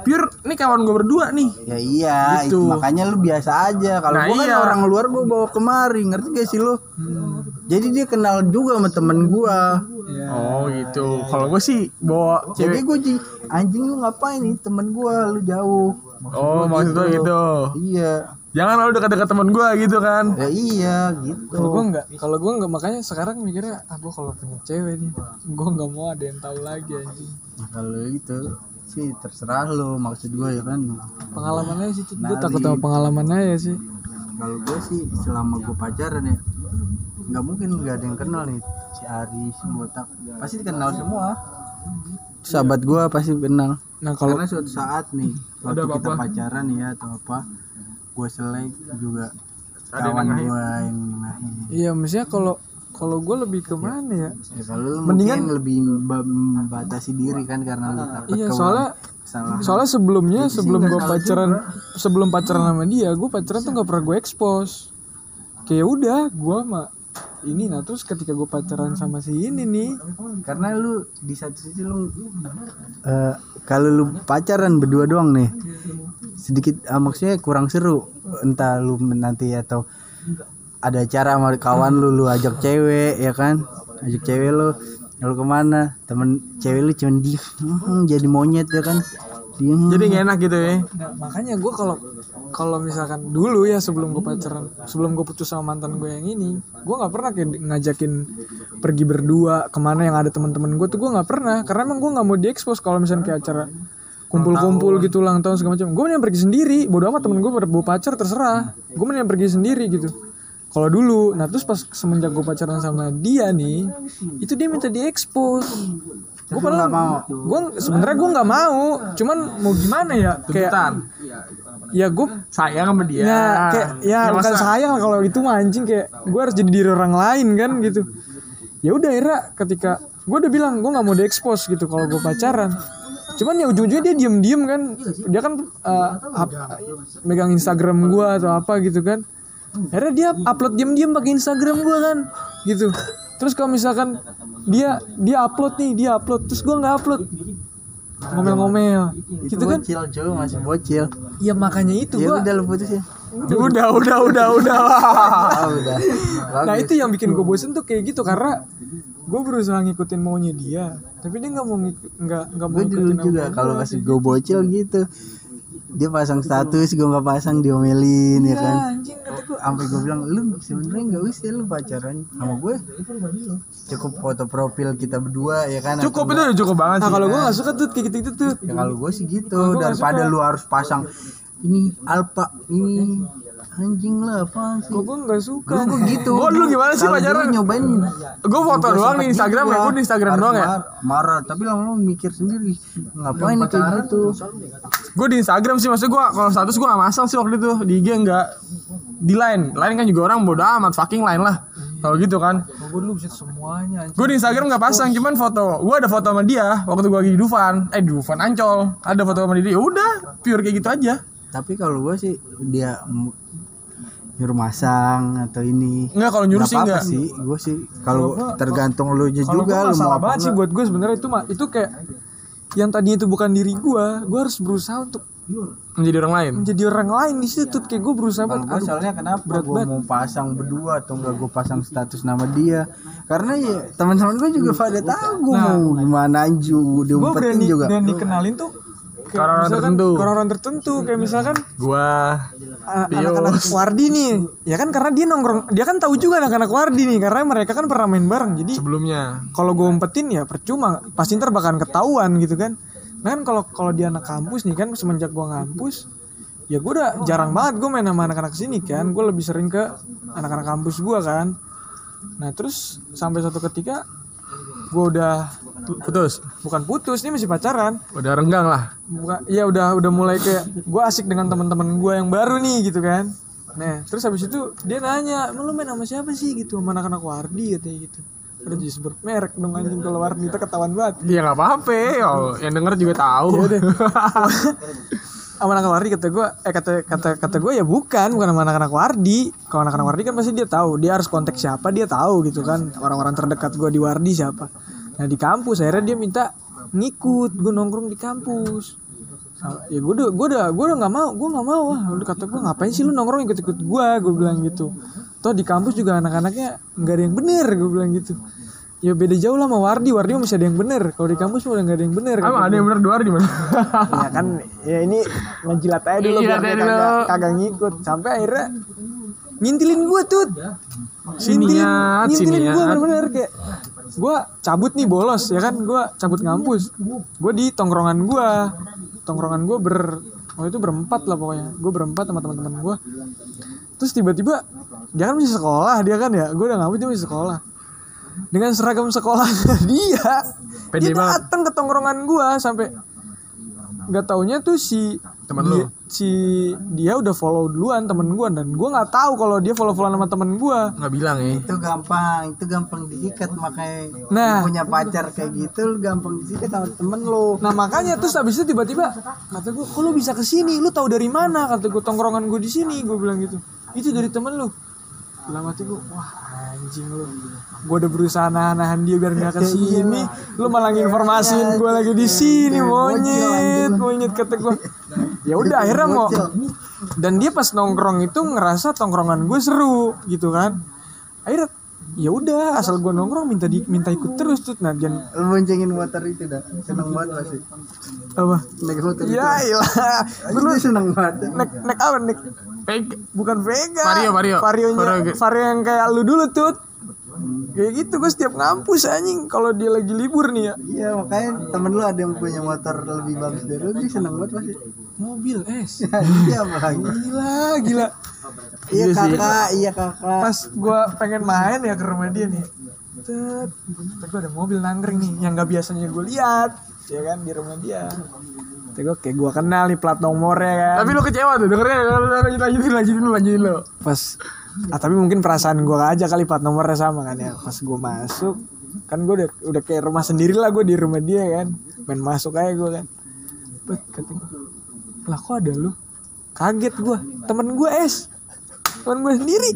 pure nih kawan gue berdua nih.
Ya iya
Gitu.
itu makanya lu biasa aja. Kalau
Nah,
gua kan
iya.
orang luar gua bawa kemari ngerti gak sih lu? Jadi dia kenal juga sama temen gua.
Oh gitu. Kalau gue sih bawa
jadi
cewek.
gue sih anjing lu ngapain nih temen gua? Lu jauh.
Oh maksud gue gitu.
iya.
Jangan lalu dekat-dekat teman gue gitu kan.
Ya iya gitu.
Kalau gue nggak kalau gue nggak makanya sekarang mikirnya ah gue kalau punya cewek nih gue nggak mau ada yang tahu lagi anjing.
Nah, kalau itu sih terserah lo maksud gue ya kan?
Pengalamannya sih gue takut sama pengalamannya ya sih.
Kalau gue sih selama gue pacaran ya nggak mungkin nggak ada yang kenal nih. Si Ari si Botak pasti kenal semua. Sahabat gue pasti kenal.
Nah kalau
karena suatu saat nih waktu kita pacaran ya atau apa gue selek juga kawan gue yang
iya maksudnya kalau kalau gue lebih ke mana ya?
Ya kalau lu
Mendingan-
lebih ba- membatasi diri kan karena lu takut
iya soalnya
kesalahan
soalnya sebelumnya sebelum gue pacaran sebelum pacaran sama dia gue pacaran tuh nggak pernah gue expose. Kayak udah gue mah ini nah terus ketika gue pacaran sama si ini nih.
Karena lu di satu sisi lu eh, kalau lu pacaran berdua doang nih sedikit ah, maksudnya kurang seru. Entah lu nanti atau ada acara sama kawan lu lu ajak cewek ya kan? Ajak cewek lu. Lalu ke mana? Temen cewek lu cuman diem "Hmm, jadi monyet ya kan? Diem.
Jadi nggak enak gitu ya?
Nah, makanya gue kalau kalau misalkan dulu ya sebelum gue pacaran sebelum gue putus sama mantan gue yang ini gue nggak pernah kayak di- ngajakin pergi berdua ke mana yang ada teman-teman gue tuh gue nggak pernah karena emang gue nggak mau diekspos kalau misalnya kayak acara kumpul-kumpul gitu ulang tahun segala macam. Gue mending pergi sendiri bodo amat temen gue pada bawa pacar terserah. Gue mending pergi sendiri gitu kalau dulu nah terus pas semenjak gue pacaran sama dia nih itu dia minta diekspos. Gue padahal
mau.
gue sebenarnya gue nggak mau. Cuman mau gimana ya? Kayak ya gue
sayang sama dia.
Ya kayak ya bukan
masa-
sayang kalau itu mah anjing kayak gue harus jadi diri orang lain kan gitu. Ya udah akhirnya ketika gue udah bilang gue nggak mau diekspos gitu kalau gue pacaran. Cuman ya ujung-ujungnya dia diem-diem kan. Dia kan uh, megang Instagram gue atau apa gitu kan akhirnya dia upload diem-diem pakai Instagram gue kan gitu. Terus kalau misalkan dia dia upload nih dia upload terus gue nggak upload. Ngomel-ngomel.
Itu
gitu kan?
bocil cuy masih bocil.
Ya makanya itu
ya
gue
udah lu putus ya.
Udah udah udah udah [laughs]
ah udah.
Nah itu yang bikin gue bosen tuh kayak gitu karena gue berusaha ngikutin maunya dia, tapi dia nggak mau nggak nggak mau
gue dulu juga kalau masih gue bocil gitu dia pasang status gue nggak pasang diomelin ya kan?
anjing kata gue.
sampai gue bilang lu sebenarnya nggak usah lu pacaran sama gue cukup foto profil kita berdua ya kan?
Cukup
Atau
itu udah cukup banget
Nah
sih.
kalau gue nggak suka tuh kayak gitu gitu tuh.
ya kalau gue sih gitu daripada lu harus pasang ini alpa ini anjing lah apa sih?
Kok gue nggak suka.
Gue gitu?
Gua dulu gimana sih pacaran?
nyobain
gue foto doang di Instagram ya? gue di Instagram doang ya?
Mar- marah tapi lama-lama mikir sendiri ngapain kayak gitu.
Gue di Instagram sih maksud gue kalau status gue gak masang sih waktu itu. Di IG enggak di line. Line kan juga orang bodo amat fucking line lah. Kalau gitu kan.
Gue dulu bisa semuanya.
gue di Instagram nggak pasang cuman foto. Gue ada foto sama dia waktu gue lagi di Dufan. Eh di Dufan Ancol. Ada foto sama dia. Ya udah pure kayak gitu aja.
Tapi kalau gue sih dia nyuruh masang atau ini.
Enggak kalau nyuruh
Nggak
sih enggak
sih gue sih. Kalau tergantung lu nya juga lu mau apa
sih buat gue sebenarnya itu mah itu kayak yang tadinya itu bukan diri gue, gue harus berusaha untuk
menjadi orang lain.
Menjadi orang lain di situ tuh kayak gue berusaha banget.
gue soalnya kenapa gue mau pasang berdua atau enggak gue pasang status nama dia? Karena ya teman-teman gue juga pada tahu gue mau gimana anju
Gue
diumpetin juga.
berani kenalin tuh kayak
Orang-orang tertentu.
orang-orang tertentu kayak misalkan
gue
anak-anak Wardi nih. Ya kan karena dia nongkrong dia kan tahu juga anak-anak Wardi nih karena mereka kan pernah main bareng. Jadi
sebelumnya.
kalau gue umpetin ya percuma pasti ntar bakalan ketahuan gitu kan. Nah kan kalau kalau dia anak kampus nih kan semenjak gue ngampus ya gue udah jarang banget gue main sama anak-anak sini kan. Gue lebih sering ke anak-anak kampus gue kan. Nah terus sampai suatu ketika gue udah
putus.
Bukan putus ini masih pacaran.
Udah renggang lah.
Bukan ya udah udah mulai kayak gue asik dengan teman-teman gue yang baru nih gitu kan. Nah terus habis itu dia nanya "Emang lu main sama siapa sih? Gitu sama anak-anak Wardi katanya gitu. Udah jadi sebut merek dong anjing kalau Wardi itu ketahuan banget.
Ya nggak apa-apa oh, yang denger juga tahu. [laughs]
Sama anak Wardi kata gue eh kata kata kata gue ya bukan bukan sama anak-anak Wardi. Kalau anak-anak Wardi kan pasti dia tahu dia harus kontak siapa dia tahu gitu kan. Orang-orang terdekat gue di Wardi siapa nah di kampus akhirnya dia minta ngikut gue nongkrong di kampus. Ya gue udah gue udah gue udah nggak mau gue nggak mau. Ah udah kata gue ngapain sih lu nongkrong ikut ikut gue gue bilang gitu. Toh di kampus juga anak-anaknya nggak ada yang bener gue bilang gitu. Ya beda jauh lah sama Wardi. Wardi masih ada yang bener. Kalau di kampus udah nggak ada yang bener
emang ada yang bener dua di mana
ya kan ya ini ngejilat aja dulu
Iya,
biar dia
dulu.
kagak, kagak ngikut. Sampai akhirnya ngintilin gue tuh
Siniat,
ngintilin
siniat.
gue bener-bener kayak gue cabut nih bolos ya kan? Gue cabut ngampus. Gue di tongkrongan gue tongkrongan gue ber oh itu berempat lah pokoknya. Gue berempat sama teman-teman gue terus tiba-tiba dia kan masih sekolah dia kan ya? Gue udah ngampus dia masih sekolah. Dengan seragam sekolah [laughs] dia
Pede
dia datang ke tongkrongan gue sampai nggak taunya tuh si
Temen
dia,
lu?
si dia udah follow duluan temen gue dan gue nggak tahu kalau dia follow followan sama temen gue
nggak bilang ya
itu gampang itu gampang disikat makanya
Nah.
lu punya pacar kayak gitu lu gampang disikat sama temen lu
Nah makanya terus abis itu tiba-tiba kata gue, kok lu bisa ke sini? Lu tahu dari mana? Kata gue tongkrongan gue di sini. Gue bilang gitu. Itu dari temen lu. Dalam hati gue, wah anjing lu. Gue udah berusaha nahan-nahan dia biar nggak ke sini. Lu malah informasiin gue lagi di sini monyet, monyet kata gue. Ya udah akhirnya mau. Dan dia pas nongkrong itu ngerasa tongkrongan gue seru gitu kan. Akhirnya ya udah asal gue nongkrong minta di, minta ikut terus tuh nah dan
lu boncengin motor itu dah seneng banget pasti.
Apa?
Naik motor
ya ilah
lu seneng banget.
nek nek apa? Nek
Peg
bukan Vega.
Vario, Vario. Vario.
Vario yang kayak lu dulu tuh kayak gitu gue setiap ngampus anjing kalau dia lagi libur nih ya.
Iya makanya temen lu ada yang punya motor lebih bagus dari lu dia seneng banget pasti
mobil es. [laughs]
Iya
gila gila.
Iya kakak. Iya kakak.
Pas gue pengen main ya ke rumah dia nih. Tet, gue ada mobil nangkring nih yang gak biasanya gue lihat. Ya kan di rumah dia. Terus gue kayak gue kenal nih plat nomornya kan.
Tapi lu kecewa tuh dengernya. Lanjutin lanjutin lanjutin lanjutin lo
pas ah, tapi mungkin perasaan gue aja kali plat nomornya sama kan ya. Pas gue masuk kan gue udah udah kayak rumah sendiri lah gue di rumah dia kan. Main masuk aja gue kan. Bet kata gue lah kok ada lu? Kaget gue temen gue es temen gue sendiri.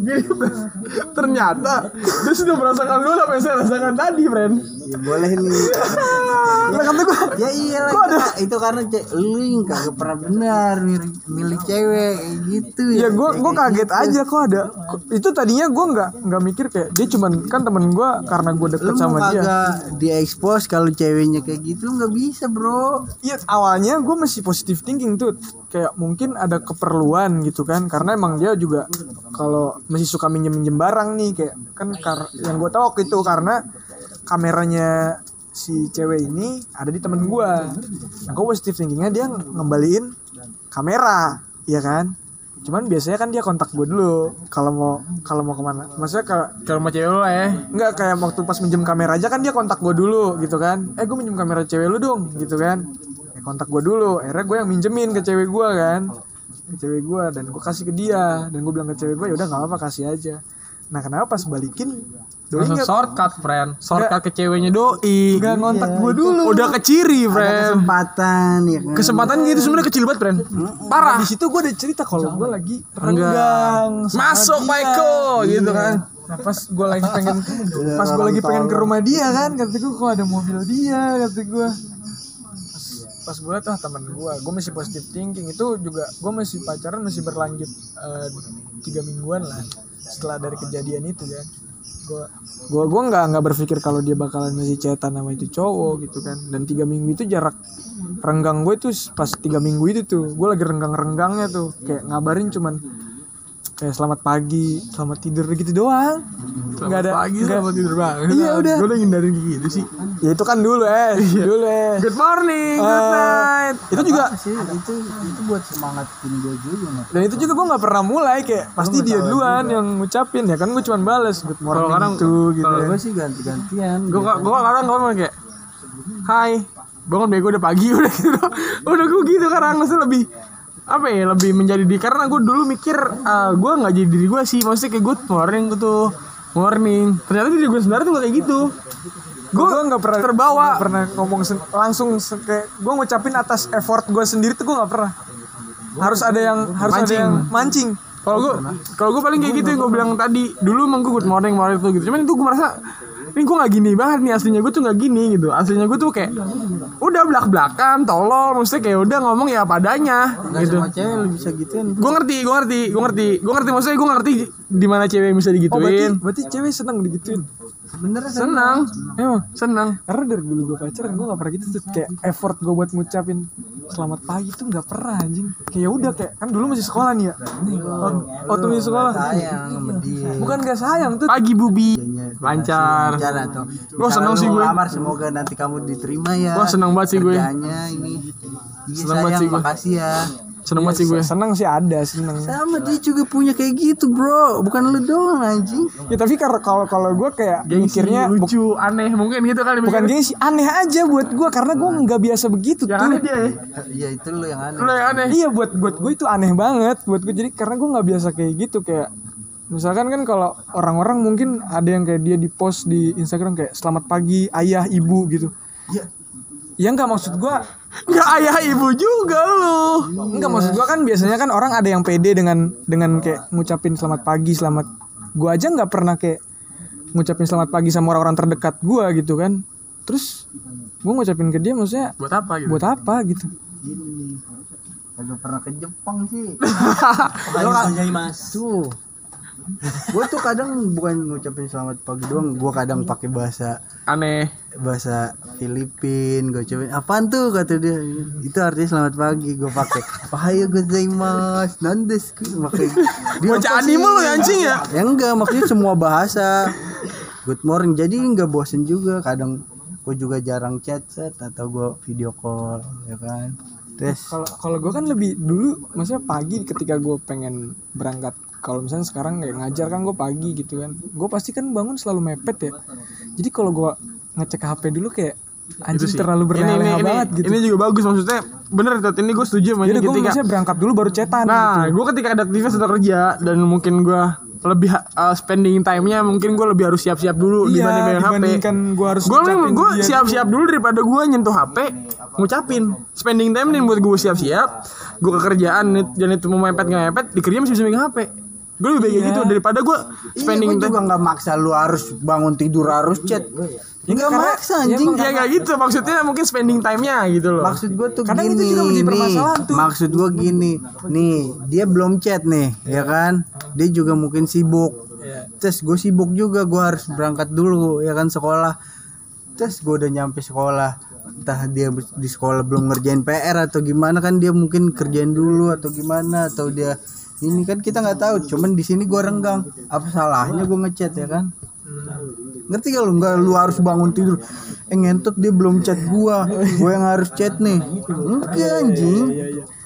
Ternyata dia sudah merasakan dulu apa yang saya rasakan tadi friend.
Ya boleh nih.
Lah kata gue
ya iya lah itu, itu karena ce- lu yang kagak pernah benar milih, cewek kayak gitu
ya. Gue gue
Kayak
kaget aja kok ada. Itu tadinya gue nggak nggak mikir kayak dia cuman kan temen gue karena gue
lu
deket
mau
sama dia.
kagak diekspos kalau ceweknya kayak gitu nggak bisa bro.
Iya awalnya gue masih positive thinking tuh kayak mungkin ada keperluan gitu kan karena emang dia juga kalau masih suka minjem minjem barang nih kayak kan kar yang gue tahu itu karena kameranya si cewek ini ada di temen gue nah gue positive thinkingnya dia ngembaliin kamera ya kan cuman biasanya kan dia kontak gue dulu kalau mau kalau mau ke mana maksudnya kalau
kalau sama cewek lo ya
Enggak kayak waktu pas minjem kamera aja kan dia kontak gue dulu gitu kan. Eh gue minjem kamera cewek lu dong gitu kan. Kontak gue dulu. Akhirnya gue yang minjemin ke cewek gue kan. Ke cewek gue dan gue kasih ke dia. Dan gue bilang ke cewek gue ya udah nggak apa-apa kasih aja. Nah kenapa pas balikin? Doi
langsung
nggak
shortcut friend. Shortcut ke ceweknya doi.
Nggak ngontak gue dulu.
udah keciri
ada
friend.
kesempatan ya kan?
Kesempatan gitu sebenarnya kecil banget friend. Parah.
Di situ gue udah cerita kalau gue lagi renggang.
masuk
dia.
Michael gitu kan.
Nah pas gue lagi pengen [laughs] pas gue lagi pengen ke rumah dia kan kata gue kok ada mobil dia? kata gue pas, gue liat ah teman gue gue masih positive thinking. Itu juga gue masih pacaran masih berlanjut eh, tiga mingguan lah setelah dari kejadian itu kan. Gue gue gue nggak nggak berpikir kalau dia bakalan masih chatan sama itu cowok gitu kan. Dan tiga minggu itu jarak renggang gue itu pas tiga minggu itu tuh gue lagi renggang renggangnya tuh. Kayak ngabarin cuman kayak selamat pagi selamat tidur gitu doang. Nggak ada
pagi
nggak-
sama tidur banget
Iya, udah.
gue udah ngindarin gitu sih.
Ya itu kan dulu eh. Dulu eh.
Good morning good
Eh,
night.
itu juga
sih? Itu itu buat semangatin gue juga
dan itu juga gue nggak pernah mulai kayak pasti dia duluan yang ngucapin ya kan? Gue cuma bales good morning
kadang-
tuh gitu
kalau
ya.
gue sih ganti-gantian
gue gue kadang ngomong kayak hai. Bangun bego udah pagi [laughs] udah gitu. Udah gue gitu kadang maksudnya lebih apa ya lebih menjadi di karena gue dulu mikir ah, gue nggak jadi diri gue sih. Maksudnya kayak good morning gitu morning ternyata diri gue sebenarnya tuh nggak kayak gitu.
Gue nggak pernah
terbawa.
nggak pernah ngomong sen- langsung kayak gue ngucapin atas effort gue sendiri tuh gue nggak pernah. Harus ada yang harus ada
Mancing.
yang mancing.
kalau gue kalau gue paling kayak gitu yang gue bilang tadi dulu emang gue good morning morning tuh gitu. Cuman itu gue merasa ini gue nggak gini banget nih aslinya gue tuh nggak gini gitu. Aslinya gue tuh kayak udah belak belakan tolol maksudnya kayak udah ngomong ya padanya gitu.
sama cewek lu bisa gituin.
Gue ngerti gue ngerti gue ngerti gue ngerti maksudnya gue ngerti di mana cewek yang bisa
oh berarti
digituin.
berarti cewek seneng digituin
sebenernya
senang. emang senang.
Karena dari dulu gue pacaran gue gak pernah gitu tuh. Kayak effort gue buat ngucapin selamat pagi tuh nggak pernah anjing. Kayak ya udah kayak kan dulu masih sekolah nih ya? Waktu- masih sekolah.
Sayang
bukan gak sayang tuh.
Pagi Bubi.
Dianya
Lancar.
lancar
seneng
misalnya
sih gue.
semoga nanti kamu diterima ya.
Wah, seneng banget sih gue.
kerjanya ini. Iya
Seneng banget
sayang
sih gue.
makasih ya
Seneng banget sih gue.
seneng sih ada seneng.
Sama dia juga punya kayak gitu bro. Bukan lu doang anjing.
Ya tapi karena kalau kalau gue kayak
Gengsi,
mikirnya bu-
lucu, aneh mungkin gitu kali.
bukan gengsi aneh aja buat gue karena gue nggak biasa begitu
Yang
tuh.
aneh dia ya.
iya itu lu yang aneh.
Lu yang aneh.
iya buat buat gue itu aneh banget buat gue jadi karena gue nggak biasa kayak gitu kayak misalkan kan kalau orang-orang mungkin ada yang kayak dia di post di Instagram kayak selamat pagi ayah ibu gitu.
Ya
ya nggak maksud gue
Gak ayah ibu juga lu.
nggak maksud gue kan biasanya kan orang ada yang pede dengan dengan kayak ngucapin selamat pagi selamat gue aja nggak pernah kayak ngucapin selamat pagi sama orang-orang terdekat gue gitu kan terus gue ngucapin ke dia maksudnya
Buat apa gitu?
buat apa gitu
gini Kagak pernah ke Jepang sih
Lo mas.
tuh gue tuh kadang bukan ngucapin selamat pagi doang gue kadang pakai bahasa
Aneh.
bahasa Filipin gue cobain apaan tuh? kata dia. Itu artinya selamat pagi gue pakai Ohayo gozaimasu nandes pakai dia
Baca anime ya, anjing ya?
ya enggak maksudnya semua bahasa. Good morning jadi nggak bosen juga. Kadang gue juga jarang chat set atau gue video call ya kan? Terus
kalau kalau gue kan lebih dulu maksudnya pagi ketika gue pengen berangkat kalau misalnya sekarang kayak ngajar kan gue pagi gitu kan. Gue pasti kan bangun selalu mepet ya. Jadi kalau gue ngecek HP dulu kayak anjing terlalu
Ini, ini,
berleha-leha
ini,
banget gitu.
ini juga bagus maksudnya. Bener Tat, ini gue setuju
jadi
ini
gue
ketika
maksudnya berangkat dulu baru cetan
Nah,
gitu.
gue ketika ada aktivitas atau kerja dan mungkin gue lebih uh, spending time-nya mungkin gue lebih harus siap-siap dulu
iya
dibanding megang HP.
gue harus
Gue siap-siap dulu daripada gue nyentuh HP ngucapin. Spending time nih buat gue siap-siap gue ke kerjaan nih, dan itu mau mepet nggak mepet di kerja masih bisa megang HP gue lebih baik kayak gitu daripada gue
Iya,
spending
gue
time
juga nggak maksa lu harus bangun tidur harus chat. Ya nggak maksa anjing.
ya nggak gitu maksudnya mungkin spending time-nya gitu loh
Maksud gue tuh
Kadang
gini,
itu juga menjadi
nih.
permasalahan tuh.
Maksud gue gini, nih dia belum chat nih, ya kan? Dia juga mungkin sibuk. Terus gue sibuk juga, gue harus berangkat dulu, ya kan sekolah. Terus gue udah nyampe sekolah, entah dia di sekolah belum ngerjain PR atau gimana kan dia mungkin kerjain dulu atau gimana atau dia ini kan kita nggak tahu. Cuman di sini gue renggang. Apa salahnya gue ngechat ya kan? Ngerti gak lu? Nggak lu harus bangun tidur. Eh ngentot dia belum chat gua. Gua yang harus chat nih. Enggak anjing?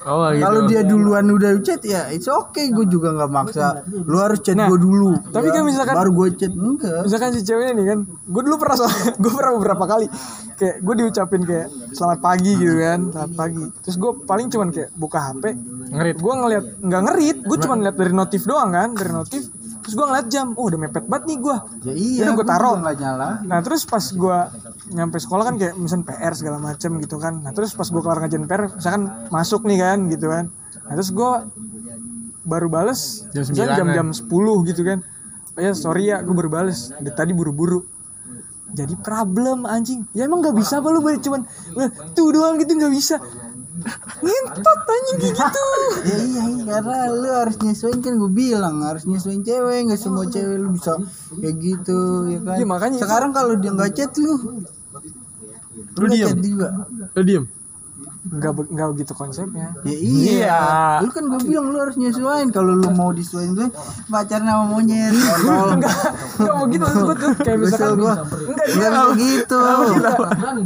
Oh gitu.
Kalau dia duluan udah chat ya it's okay. Gue juga nggak maksa. Lu harus chat gua dulu.
tapi kan misalkan-
baru gua chat enggak.
Misalkan si ceweknya nih kan. Gue dulu pernah [laughs] gue pernah beberapa kali. Kayak gue diucapin kayak selamat pagi gitu kan. Selamat pagi. Terus gue paling cuman kayak buka hp ngerit. Gue ngeliat nggak ngerit. Gue cuman lihat dari notif doang kan dari notif terus gue ngeliat jam oh udah mepet banget nih gue
ya iya
Udah gue taruh
nggak nyala
Nah terus pas gue nyampe sekolah kan kayak misalnya PR segala macem gitu kan. Nah terus pas gue kelar ngajain PR misalkan masuk nih kan gitu kan. Nah terus gue baru bales
Jam
misalnya
9-an.
jam-jam 10 gitu kan. Oh ya sorry ya gue baru bales. Dari tadi buru-buru. Jadi problem anjing. Ya emang gak bisa apa lu cuman "Wah, tuh doang gitu gak bisa. Ngentot kayak gitu.
ya iya, iya karena lu harus nyesuaiin kan gue bilang harus nyesuaiin cewek nggak semua cewek lu bisa kayak gitu ya kan?
Iya, makanya.
Sekarang kalau dia nggak chat lu lu nggak
diem.
chat juga
lo diem
Gak, be- gak begitu konsepnya.
Ya iya.
Iya.
Lu kan gue bilang lu harus nyesuaiin kalau lu mau disuain gue pacaran sama monyet. Tolol.
Gak mau gitu maksud gue tuh kayak misalkan
gua. Enggak gitu.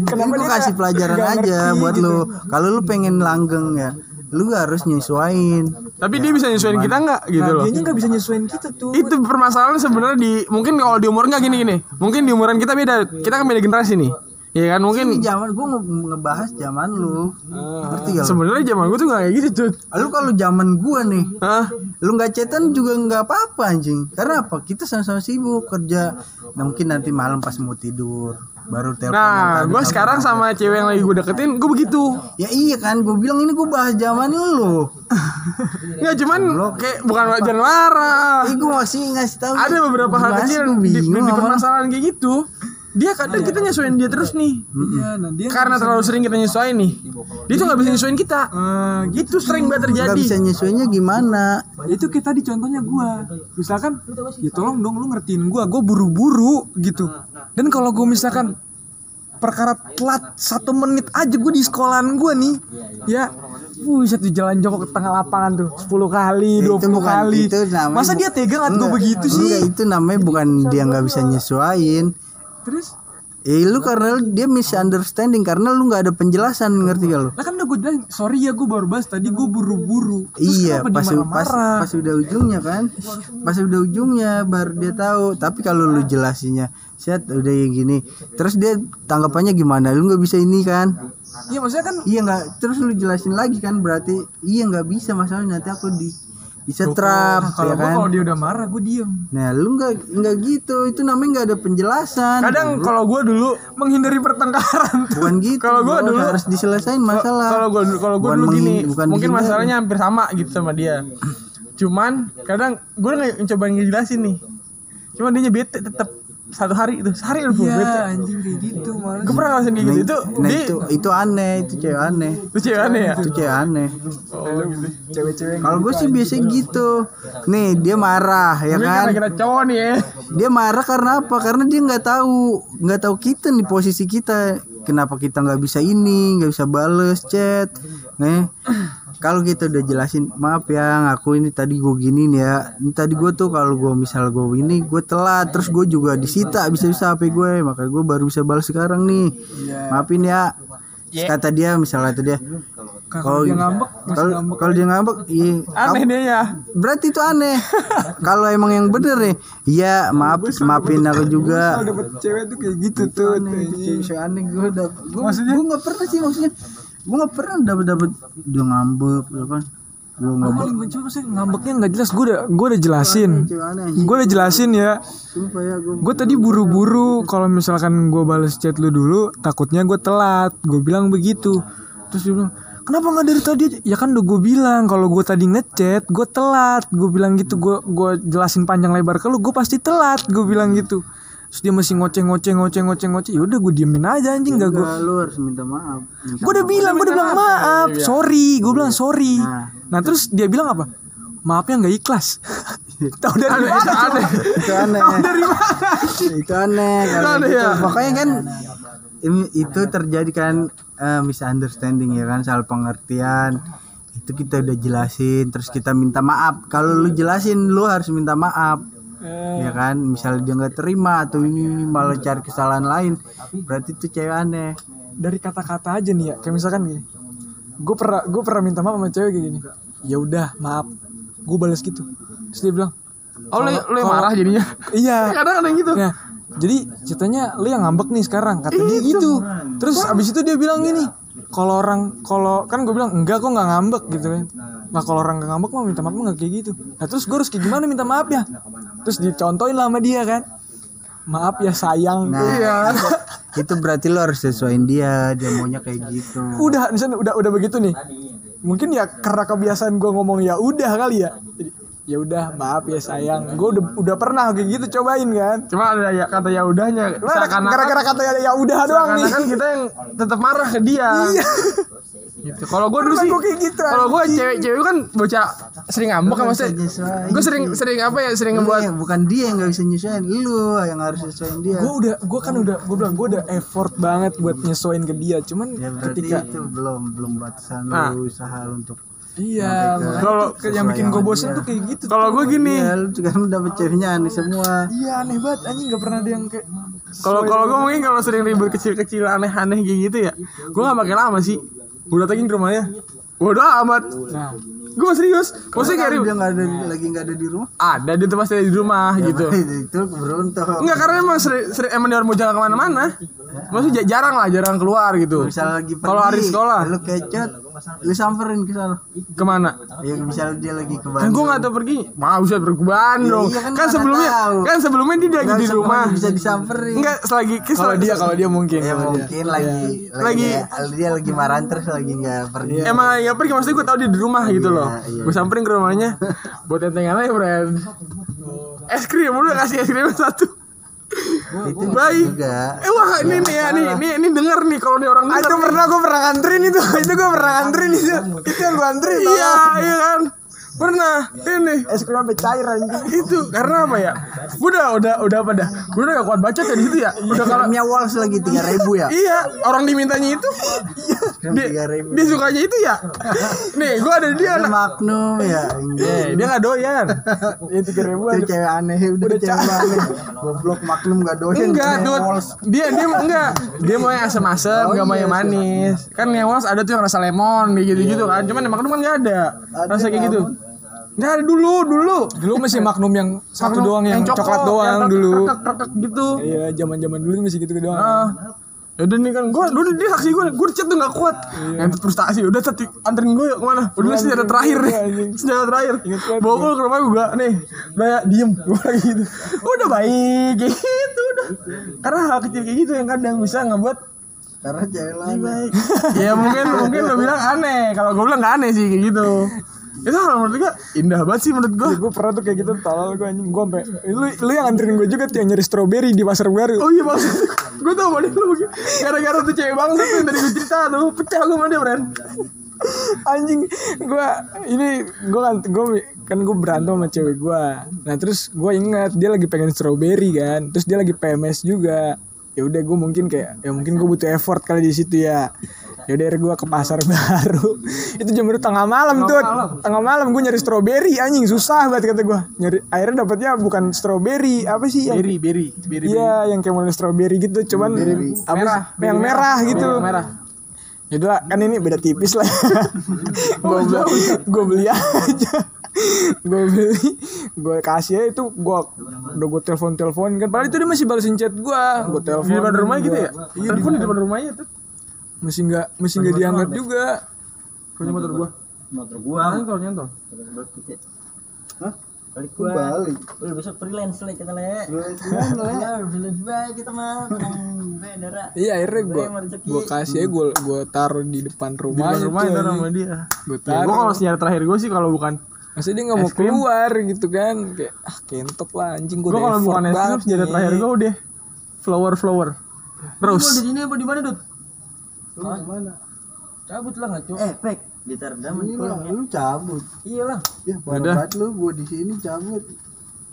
Ini gue
dia
kasih
nggak-
pelajaran
nggak
aja
ngerti
buat
gitu?
lu. Kalau lu pengen langgeng ya, lu harus nyesuaiin.
tapi dia bisa nyesuaiin kita nggak gitu
Nah,
loh
dianya gak bisa nyesuaiin kita tuh.
itu permasalahan sebenarnya di mungkin kalau di umur nggak gini gini mungkin di umuran kita beda kita kan beda generasi nih Iya kan
Ini
mungkin
zaman gue ngebahas zaman lu. Ngerti gak? lu?
sebenarnya zaman gue tuh nggak kayak gitu tuh
Lu kalau zaman gua nih,
Hah?
lu nggak chatan juga nggak apa-apa anjing. Karena apa? Kita sama-sama sibuk kerja. Nah, mungkin nanti malam pas mau tidur baru telepon.
Nah, gue sekarang sama cewek yang lagi gue deketin, gue begitu.
Ya iya kan, gue bilang ini gue bahas zaman lu.
Nggak cuman kayak bukan jangan marah.
Ih gue masih ngasih tahu.
Ada beberapa hal kecil di, di,
bingung
di permasalahan kayak gitu. Dia kadang kita nyesuaiin dia terus nih.
Iya, nah dia
Karena terlalu sering kita nyesuaiin nih. Dia tuh nggak bisa nyesuaiin kita. Itu sering banget
Nggak
terjadi.
bisa nyesuainya gimana?
itu kita di contohnya gua. Misalkan ya tolong dong lu ngertiin gua. Gua buru-buru gitu. Dan kalau gua misalkan perkara telat satu menit aja gue di sekolahan gue nih ya Buset di jalan jongkok ke tengah lapangan tuh 10 kali,
Ya,
20
itu bukan-
kali.
itu namanya
Masa dia tega ngeliat gue
Enggak,
begitu
enggak,
sih
itu namanya bukan dia nggak bisa nyesuain
Terus
Eh lu karena dia misunderstanding karena lu nggak ada penjelasan ngerti gak lu?
Lah kan udah gue bilang sorry ya gue baru bahas tadi gue buru-buru
Iya, pas, pas pas udah ujungnya kan, pas udah ujungnya baru dia tahu. Tapi kalau lu jelasinnya, set udah ya gini, terus dia tanggapannya gimana? Lu nggak bisa ini kan?
Iya maksudnya kan
Iya nggak, terus lu jelasin lagi kan? Berarti iya nggak bisa masalahnya nanti aku di bisa trap,
kalau
ya
gue
kan?
kalau dia udah marah gue diem
Nah lu nggak nggak gitu, itu namanya nggak ada penjelasan.
kadang kalau gue dulu
menghindari pertengkaran
bukan gitu.
kalau
bro.
dulu-
harus diselesain masalah.
kalau gue kalau gue dulu gini
bukan
mungkin
dihindari.
masalahnya hampir sama gitu sama dia cuman kadang gue nggak coba ngejelasin nih cuman dia bete tetap satu hari itu sehari udah
Iya
bete
anjing kayak gitu malah
gue pernah ngerasain kayak gitu itu
Nah
dia
itu itu aneh, itu cewek aneh,
itu cewek aneh ya
itu cewek aneh.
oh gitu
Cewek-cewek
Kalau gue sih biasa gitu. Nih dia marah ya
mungkin
kan.
karena kita cowok nih ya
Dia marah karena apa? Karena dia nggak tahu, nggak tahu kita nih posisi kita. Kenapa kita nggak bisa ini, nggak bisa bales chat. Nih, kalau kita udah jelasin, maaf ya, aku ini tadi gue gini nih ya. Ini tadi gue tuh kalau gue misal gue ini, gue telat, terus gue juga disita bisa-bisa HP gue, makanya gue baru bisa balas sekarang nih. Maafin ya. Terus Kata dia, misalnya kata dia, kalau
dia ngambek,
kalau dia ngambek, iya,
aneh dia ya.
Berarti itu aneh. [laughs] Kalau emang yang bener nih iya maaf maafin aku juga.
dapet cewek tuh kayak gitu tuh
aneh itu cewek aneh gue udah gue nggak pernah sih maksudnya gue nggak pernah dapet dapet dia ngambek ya kan? Gue ngambek
paling benci sih? Ngambeknya nggak jelas gue udah gue udah jelasin. Gue udah jelasin ya.
Ya gue
tadi buru-buru kalau misalkan gue balas chat lu dulu takutnya gue telat. Gue bilang begitu. Terus dia bilang kenapa nggak dari tadi? Ya kan udah gue bilang kalau gue tadi ngechat gue telat. Gue bilang gitu gue gue jelasin panjang lebar ke lu gue pasti telat gue bilang gitu terus dia masih ngoceh ngoceh ngoceh ngoceh ngoceh yaudah gue diemin aja anjing gak gue
lu harus minta maaf.
Gue udah bilang gue udah bilang maaf. Sorry. Gue bilang sorry.
Nah.
nah terus dia bilang apa? Maafnya nggak ikhlas. [laughs] Tahu dari mana
aneh.
Itu aneh. itu aneh kalau
aneh
gitu.
ya.
pokoknya kan ini- itu terjadi kan eh, misunderstanding ya kan soal pengertian. Itu kita udah jelasin terus kita minta maaf. Kalau lu jelasin lu harus minta maaf ya kan? Misalnya dia nggak terima atau ini, ini malah cari kesalahan lain berarti itu cewek aneh.
Dari kata-kata aja nih ya. Kayak misalkan gini. Gue pernah gue pernah minta maaf sama cewek kayak gini. Ya udah maaf. Gue balas gitu. Terus dia bilang
oh lu, lu yang marah jadinya? [laughs]
Iya. [laughs]
Kadang kadang gitu.
Ya jadi ceritanya lu yang ngambek nih sekarang. Kata dia gitu. Terus abis itu dia bilang gini kalau orang kalau kan gue bilang enggak kok nggak ngambek gitu kan. Nah. Kalau orang nggak ngambek mah minta maaf mah nggak kayak gitu. Nah terus gue harus kayak gimana minta maaf ya? Terus dicontohin lah sama dia kan. Maaf ya sayang.
Nah [laughs] itu berarti lu harus sesuaiin dia dia maunya kayak gitu.
Udah misalnya udah udah begitu nih. Mungkin ya karena kebiasaan gue ngomong ya udah kali ya. Jadi, ya udah maaf ya sayang. Gue udah udah pernah kayak gitu cobain kan?
Cuma ada ya kata ya udahnya
gara-gara kata ya, udah doang nih.
kan kita yang tetap marah ke dia. Gitu. Kalau gue dulu sih
gitu,
kalau gue cewek-cewek kan bocah sering ngambek kan maksudnya.
nyesuaiin.
gue sering sering apa ya sering ngebuat
bukan dia yang nggak bisa nyusahin lu yang harus nyesuaiin dia.
Gue udah gue kan udah gue bilang gue udah effort banget buat nyesuaiin ke dia. Cuman
ya berarti
ketika
itu belum belum batasan
Nah.
lu usaha untuk
iya
Kalau-
yang bikin gue bosen tuh kayak gitu
kalau gue gini.
Ya lu juga dapet ceweknya aneh semua.
Iya aneh banget. Anjing gak pernah ada yang kayak
kalau kalau gue mungkin kalau sering ribut kecil-kecil aneh-aneh kayak gitu ya gue gak pakai lama sih. Gue datengin ke rumahnya. Bodoh amat.
Nah.
Gue serius. Maksudnya kayak ribut.
dia nggak ada lagi nggak ada di rumah.
Ada dia tuh pasti ada di rumah gitu.
itu beruntung.
Enggak karena emang sering, sering emang dia mau jalan ke mana-mana Maksudnya ja- jarang lah, jarang keluar gitu.
Misal lagi pergi
Kalau hari sekolah.
lu kecot lu samperin ke sana.
Ke mana?
ya misal dia lagi ke
Kan
Bandung
gue gak tau pergi. Mau bisa pergi ke Bandung.
Iya kan
Kan
mana
sebelumnya
tahu.
Kan sebelumnya dia lagi
Nggak
di rumah.
bisa disamperin.
Enggak selagi kan
kalau dia kalau dia mungkin
ya mungkin lagi lagi dia lagi marahan terus lagi nggak pergi.
Emang ya pergi maksudnya gue tau dia di rumah gitu loh.
iya.
Gue samperin ke rumahnya. [laughs] Buat tentengan aja friend. Es krim, udah kasih es krim satu
itu
Baik
juga.
Eh wah ini nih ya nih, nih, ini denger nih kalau nih orang
Ah,
denger
itu pernah gue pernah nganterin itu. [laughs] Itu gue pernah nganterin itu. itu yang gue anterin
Iya, iya kan. Pernah ini.
Es krim sampai cair anjing.
Itu karena apa ya? Gue udah udah udah apa dah? Gue udah gak kuat baca ya di situ ya? Udah kalau
Walls lagi 3000 ya.
iya orang dimintanya itu. Dia,
3000.
dia sukanya itu ya? Nih gue ada dia anak
Magnum ya.
Eh, dia gak doyan.
Ya tiga ribu
Itu cewek aneh udah cewek aneh. Goblok Magnum gak doyan.
enggak
Walls.
dia dia enggak. Dia mau yang asam-asam
Oh,
nggak mau
iya,
yang manis. Kan yang was ada tuh yang rasa lemon gitu gitu kan. Cuman yang magnum kan nggak ada. Rasa kayak gitu nggak ada dulu dulu.
Dulu masih magnum yang satu
Magnum
doang yang,
coklat,
coklat doang
yang
dulu.
krekek gitu.
Iya zaman zaman dulu masih gitu doang.
Ah. Yaudah nih kan gue dulu dia saksi gue gue chat tuh gak kuat. Yang frustasi udah tadi anterin gue yuk ke mana? Udah senjata terakhir nih. Senjata terakhir. Bawa gue ke rumah gue nih. Udah ya diem. [laughs] Gue lagi gitu. Udah baik gitu udah. Karena hal kecil kayak gitu yang kadang bisa ngebuat
Karena cewek lain.
baik. [laughs] Ya mungkin mungkin lo bilang aneh. Kalau gue bilang gak aneh sih kayak gitu itu hal menurut gue indah banget sih menurut gue
gue pernah tuh kayak gitu tolol gue anjing. Gue sampai lu lu yang anterin gue juga tuh yang nyari strawberry di pasar baru.
Oh iya maksud gue tau mana lu. Gara-gara tuh cewek bangsa tuh yang tadi gue cerita tuh Pecah gue dia Bren
anjing gue ini gue kan gue kan gue berantem sama cewek gue nah terus gue ingat dia lagi pengen strawberry kan. Terus dia lagi PMS juga ya udah gue mungkin kayak ya mungkin gue butuh effort kali di situ ya ya udah gue ke pasar [laughs] baru itu jam baru tengah malam tuh tengah malam gue nyari strawberry anjing susah banget kata gue nyari akhirnya dapatnya bukan strawberry apa sih yang
Berry, berry, berry
Iya, yang kayak model strawberry gitu, cuman apa
Merah.
sih? yang merah gitu.
Yang merah.
Ya udah, kan ini beda tipis lah. [laughs] gue beli, [laughs] gue beli aja. Gue beli, gue kasih itu gue udah gue telepon telepon kan. Padahal itu dia masih balesin chat gue. Gue telepon
Di depan rumah gitu ya? Iya di di depan rumahnya tuh
Masih nggak, masih nggak diangkat juga.
Punya motor gua
Motor gua.
Nyantol, nyantol
Hah?
Balik gua.
Balik.
Udah besok freelance lah kita le.
Freelance gimana, Le?
Ya freelance baik kita mah.
Iya akhirnya gue gue kasih aja gue gue taruh di depan
Di
rumah.
depan rumah itu sama dia
Gue
Ya gue kalau senjata terakhir gue sih kalau bukan
Masa dia nggak mau keluar gitu kan Kayak ah kentot lah anjing gue
Gue kalau bukan es krim senjata terakhir gue udah Flower, flower Terus
Di sini apa di mana, Dut?
Mana?
Cabut lah ngaco. Eh, pek. Di Terdam
Ini lah, lu cabut.
Iya lah.
Ya, parah banget lu, gua di sini cabut.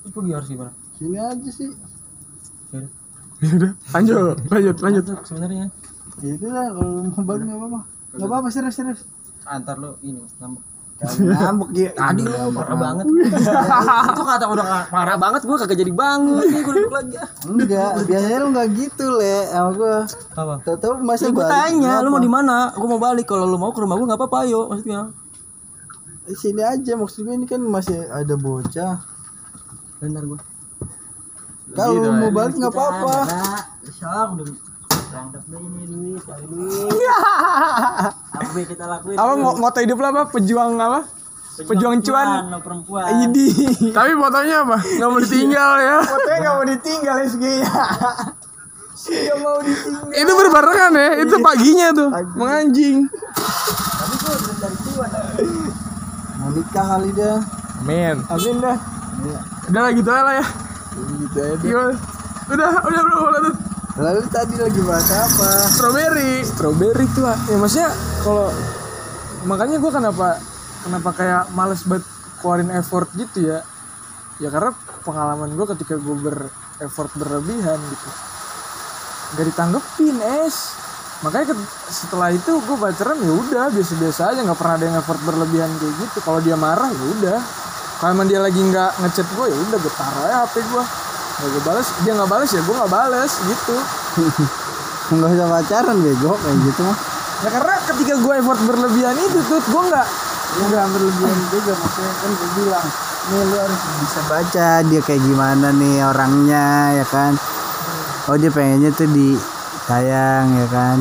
Itu pergi harus gimana?
Sini aja sih.
Yaudah [laughs] lanjut, lanjut, lanjut
Sebenarnya
Ya itu lah, kalau mau balik nggak apa-apa. Nggak apa-apa, serius, serius.
antar lo ini ngambek.
Ngambek ya.
Tadi lu parah banget. itu kata udah parah banget gua kagak jadi bangun nih gua duduk lagi.
Enggak, biasanya lu nggak gitu, Le, sama gua.
Apa?
Tahu-tahu masa
Ya, gue tanya, lu mau di mana? Gue mau balik. Kalau lu mau ke rumah gue nggak apa-apa, ayo. Maksudnya.
Di sini aja maksud gue ini kan masih ada bocah.
Bentar gue.
Kalau lu mau balik nggak apa-apa.
Besok berangkat deh ini duit, cari duit. Apa yang kita lakuin?
apa ngoto hidup lah apa? Pejuang apa? Pejuang cuan.
no perempuan.
Idi [laughs]
Tapi fotonya apa? Gak mau ditinggal ya?
Fotonya nggak mau ditinggal ya [laughs] nggak mau ditinggal.
Itu berbarengan ya? Itu paginya tuh Menganjing.
Mau nikah kali dia.
Men
amin dah.
Udah lah gitu aja lah ya.
Gitu aja.
Udah, udah, udah, udah, udah.
Lalu tadi lagi bahas apa?
Strawberry.
Strawberry tuh ah. ya maksudnya kalau makanya gue kenapa kenapa kayak males banget keluarin effort gitu ya. Ya karena pengalaman gue ketika gue ber effort berlebihan gitu. Gak ditanggepin es. Makanya ke- setelah itu gue pacaran ya udah biasa-biasa aja. Nggak pernah ada yang effort berlebihan kayak gitu. Kalau dia marah ya udah. Kalau emang dia lagi nggak ngechat gue ya udah gue taruh aja hp gue nggak gue balas dia nggak balas ya gue nggak balas gitu. [laughs]
Enggak usah pacaran bego kayak gitu mah.
Ya karena ketika gue effort berlebihan itu tuh gue nggak
Enggak berlebihan [laughs] juga maksudnya kan gue bilang nih lu harus bisa baca dia kayak gimana nih orangnya ya kan. Oh dia pengennya tuh di sayang ya kan.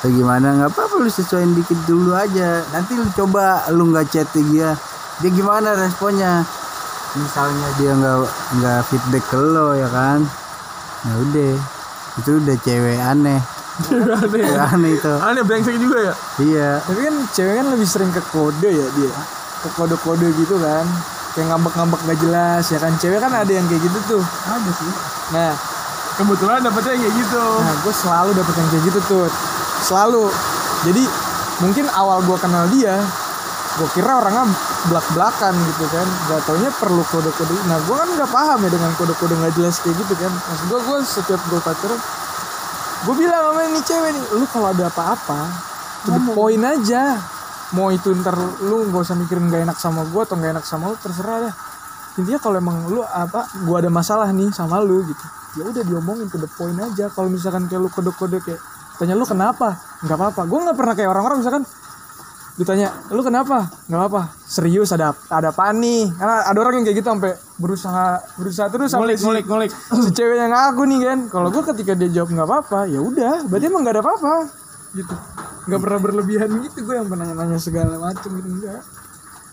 Atau gimana nggak apa-apa lu sesuaiin dikit dulu aja. Nanti lu coba lu nggak chat dia dia gimana responnya misalnya dia nggak nggak feedback ke lo ya kan? Ya udah. Itu udah cewek aneh.
Aneh.
Cewek aneh itu.
Aneh brengsek juga ya?
Iya.
Tapi kan cewek kan lebih sering ke kode ya dia. Ke kode-kode gitu kan. Kayak ngambek-ngambek gak jelas ya kan? Cewek kan ada yang kayak gitu tuh.
Ada sih.
Nah.
Kebetulan dapetnya kayak gitu.
Nah gue selalu dapet yang kayak gitu tuh selalu. Jadi mungkin awal gue kenal dia gue kira orangnya belak belakan gitu kan. Gak taunya perlu kode kode nah gue kan nggak paham ya dengan kode kode nggak jelas kayak gitu kan. Maksud gue gue setiap gue pacaran gue bilang sama ini cewek nih lu kalau ada apa-apa to the point aja. Mau itu ntar lu gak usah mikirin gak enak sama gue atau gak enak sama lu terserah dah. Intinya kalau emang lu apa gue ada masalah nih sama lu gitu ya udah diomongin to the point aja. Kalau misalkan kayak lu kode-kode kayak tanya lu kenapa? Nggak apa-apa. Gue nggak pernah kayak orang-orang misalkan ditanya lu kenapa nggak apa serius ada ada apa nih karena ada orang yang kayak gitu sampai berusaha berusaha terus sampai
ngulik ngulik ngulik
si ceweknya ngaku nih kan kalau gue ketika dia jawab nggak apa-apa ya udah berarti emang nggak ada apa-apa gitu nggak pernah berlebihan gitu gue yang pernah nanya segala macam gitu enggak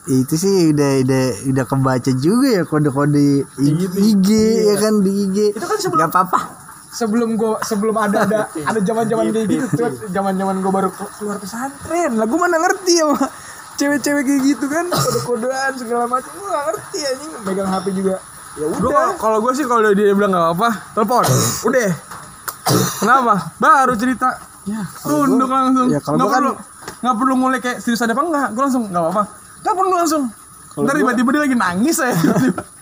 itu sih udah udah udah kebaca juga ya kode-kode IG, IG ya kan di IG itu kan sebelum apa-apa
sebelum gue sebelum ada ada [laughs] ada zaman zaman kayak gitu tuh zaman zaman gue baru keluar pesantren lah gue mana ngerti ya cewek-cewek kayak gitu kan kode-kodean segala macam gue gak ngerti anjing megang HP juga ya udah
kalau gue sih kalau dia bilang nggak apa, telepon. Udah. Kenapa? Baru cerita.
ya
Tunduk langsung.
ya
nggak
gua kan-
perlu nggak perlu ngulik kayak serius ada apa enggak. Gue langsung nggak apa-apa. Telepon lu langsung. Ntar tiba-tiba dia lagi nangis saya. [laughs]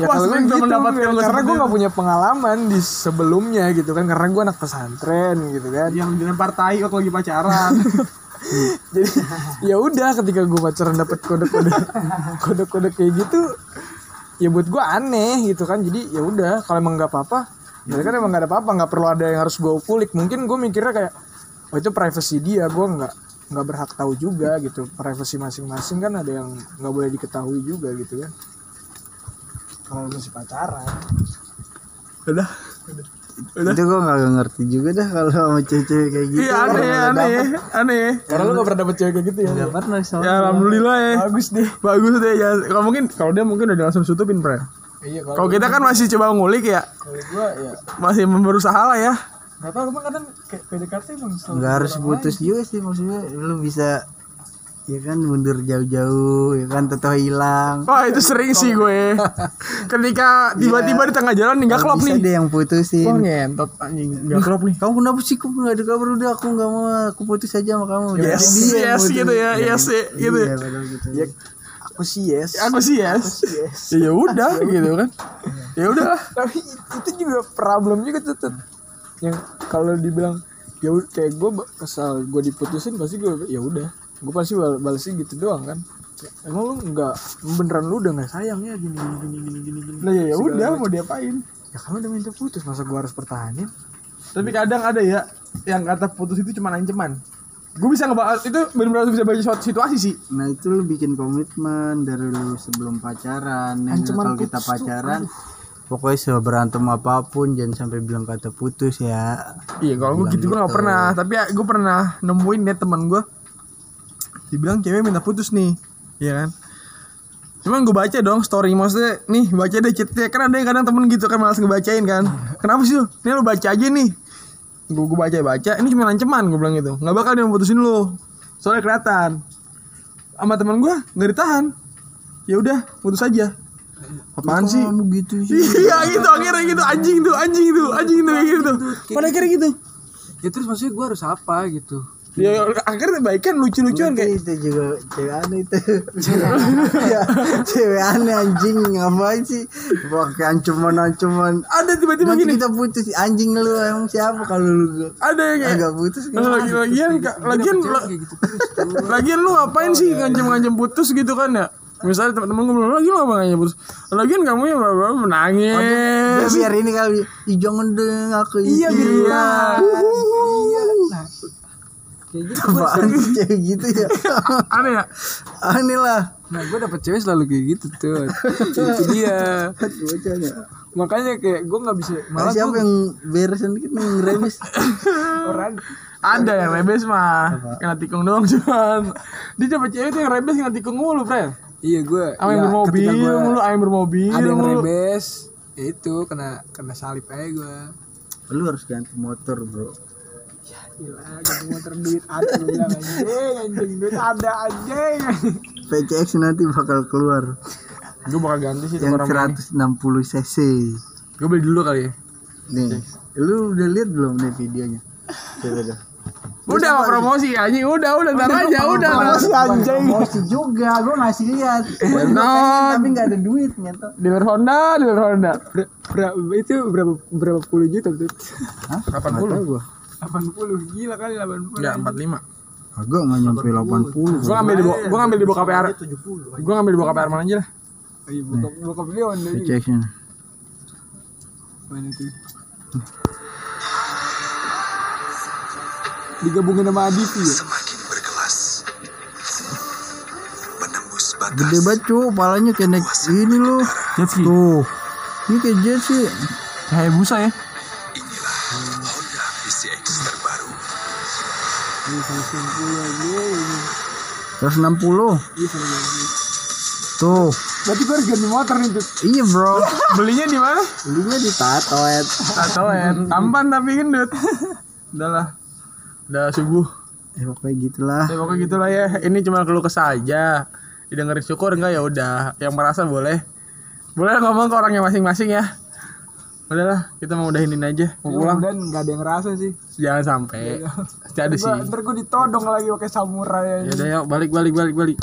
ya
Wah,
kalau gitu
mendapatkan
karena
gua
gue gak punya pengalaman di sebelumnya gitu kan karena gue anak pesantren gitu kan.
Yang dilempar tai waktu lagi pacaran. [laughs]
jadi ya udah ketika gue pacaran dapet kode-kode kode-kode kayak gitu ya buat gue aneh gitu kan. Jadi ya udah kalau emang nggak apa-apa ya kan emang nggak ada apa-apa nggak perlu ada yang harus gue kulik. Mungkin gue mikirnya kayak oh itu privacy dia gue nggak nggak berhak tahu juga gitu. Privacy masing-masing kan ada yang nggak boleh diketahui juga gitu kan kalau masih pacaran
Udah.
itu gue nggak ngerti juga dah kalau sama cewek-cewek kayak gitu
Iya aneh aneh aneh.
karena lu gak pernah dapet cewek kayak gitu ya
nggak pernah sama
Ya alhamdulillah ya.
bagus deh
Bagus deh ya. Kalau mungkin kalau dia mungkin udah langsung tutupin, Pre.
iya
Kalau kita kan masih coba ngulik ya.
kalau gue ya
Masih berusaha lah ya.
Gak tau emang kadang kayak PDKT emang
nggak harus putus juga sih maksudnya lu bisa ya kan mundur jauh-jauh ya kan tetap hilang.
Wah itu sering sih gue. [laughs] Ketika tiba-tiba di tengah jalan nggak klop nih.
deh yang putusin.
Wah ngentot anjing. Nggak klop nih.
kamu kenapa sih? Kok nggak ada kabar? Udah aku nggak mau aku putus aja sama kamu.
Yes,
Jadi dia yang
yes
putus.
gitu ya, yes sih, gitu.
iya gitu.
Ya. Aku sih yes.
Aku sih yes. Ya ya udah gitu kan. Ya udah.
Tapi itu juga problem juga tuh. Yang kalau dibilang ya kayak gue kesal gue diputusin pasti gue ya udah gue pasti bal balesnya gitu doang kan emang lu nggak beneran lu udah nggak sayang ya gini gini gini gini gini gini
Nah ya ya udah
macam.
mau diapain.
ya kan udah minta putus masa gue harus pertahanin
Tapi kadang ada ya yang kata putus itu cuma ancaman. Gue bisa ngebahas itu benar-benar bisa bagi suatu situasi sih.
nah itu lu bikin komitmen dari lu sebelum pacaran
Ancaman
kalau kita
putus tuh,
pacaran pokoknya seberantem apa pun jangan sampai bilang kata putus ya
Iya kalau gue gitu gue gak pernah Tapi ya, gue pernah nemuin ya teman gue Dibilang cewek minta putus nih Iya kan? Cuman gue baca dong story Maksudnya nih baca deh chatnya Kan ada yang kadang temen gitu kan malas ngebacain kan. Kenapa sih lu? Nih lu baca aja nih. Gue gue baca-baca Ini cuma ancaman gue bilang gitu. Gak bakal dia putusin lu. Soalnya kelihatan. Sama temen gue gak ditahan. Ya udah putus aja. Apaan sih?
gitu sih?
Iya gitu akhirnya gitu anjing tuh anjing tuh anjing tuh kayak gitu. Pada akhirnya gitu.
ya terus maksudnya gue harus apa gitu
Ya akhirnya baikan lucu-lucuan kayak
itu juga cewek aneh itu. [laughs] Ya cewek aneh anjing ngapain sih? Pakai ancaman ancaman
ada tiba-tiba gini.
kita putus anjing lu emang siapa kalau lu
Ada yang kayak
agak putus
lagi lagian ka- lagian la-
gitu?
Lagian lu ngapain sih ngancem-ngancem putus gitu kan ya? Misalnya teman-teman gue bilang lagi lu apa ngancem putus? Lagian kamu ya bla- bla-
Ya,
menangis.
biar ini kali jangan deng aku
Iya gitu.
Ya.
kayak gitu
sih cewek gitu ya?
Aneh ya?
aneh lah.
Nah gue dapet cewek selalu kayak gitu tuh. Itu [laughs] dia. Makanya kayak gue nggak bisa malah
siapa
gue
yang beresin dikit nih yang remis? [laughs]
Orang
Ada yang rebes mah, kena tikung doang [laughs] cuman. Dia dapat cewek tuh yang rebes kena tikung mulu, Fred.
iya gue
Sama yang bermobil mulu, sama yang bermobil
ada yang
mulu.
rebes ya itu kena kena salip aja gue
lu harus ganti motor bro
gila duit ada lu bilang anjing anjing duit ada anjing
PCX nanti bakal keluar
Gue bakal ganti sih tuh
yang
orang
160 cc
Gue beli dulu kali ya.
nih lu udah lihat belum nih videonya coba dah
Udah mau promosi anjing, udah udah ntar aja, udah.
Promosi anjing. Promosi juga, gue ngasih lihat. Tapi nggak ada duit nyata.
Dealer Honda, dealer Honda.
berapa itu berapa berapa puluh juta tuh?
Hah?
80.
gua.
80 gila kali 80.
Enggak, 45.
Agak nggak nyampe 80.
Gua ngambil di gua ngambil di bokap PR. Gua ngambil di bokap PR mana aja lah.
Iya, bokap bokap dia juga.
Rejection.
Mana tuh? Digabungin sama Adivi ya?
Gede banget cu, palanya kayak naik ini loh. Tuh. Ini kayak jet sih.
Kayak busa ya.
Terus 60. Tuh.
Berarti gue harus ganti motor nih tuh.
Iya bro.
Belinya di mana?
Belinya di Tatoet.
Tatoen. Tampan tapi gendut. Udah lah. Udah subuh.
Ya pokoknya gitulah.
Ya pokoknya gitulah ya. Ini cuma keluh kesah aja. Didengerin syukur enggak ya udah. Yang merasa boleh. Boleh ngomong ke orangnya masing-masing ya. Udahlah, kita mau udahin ini aja. Mau pulang.
Dan nggak ada yang ngerasa sih.
Jangan sampai. Jadi sih.
Gua, ntar gue ditodong lagi pakai samurai
Ya udah yuk, balik balik balik balik.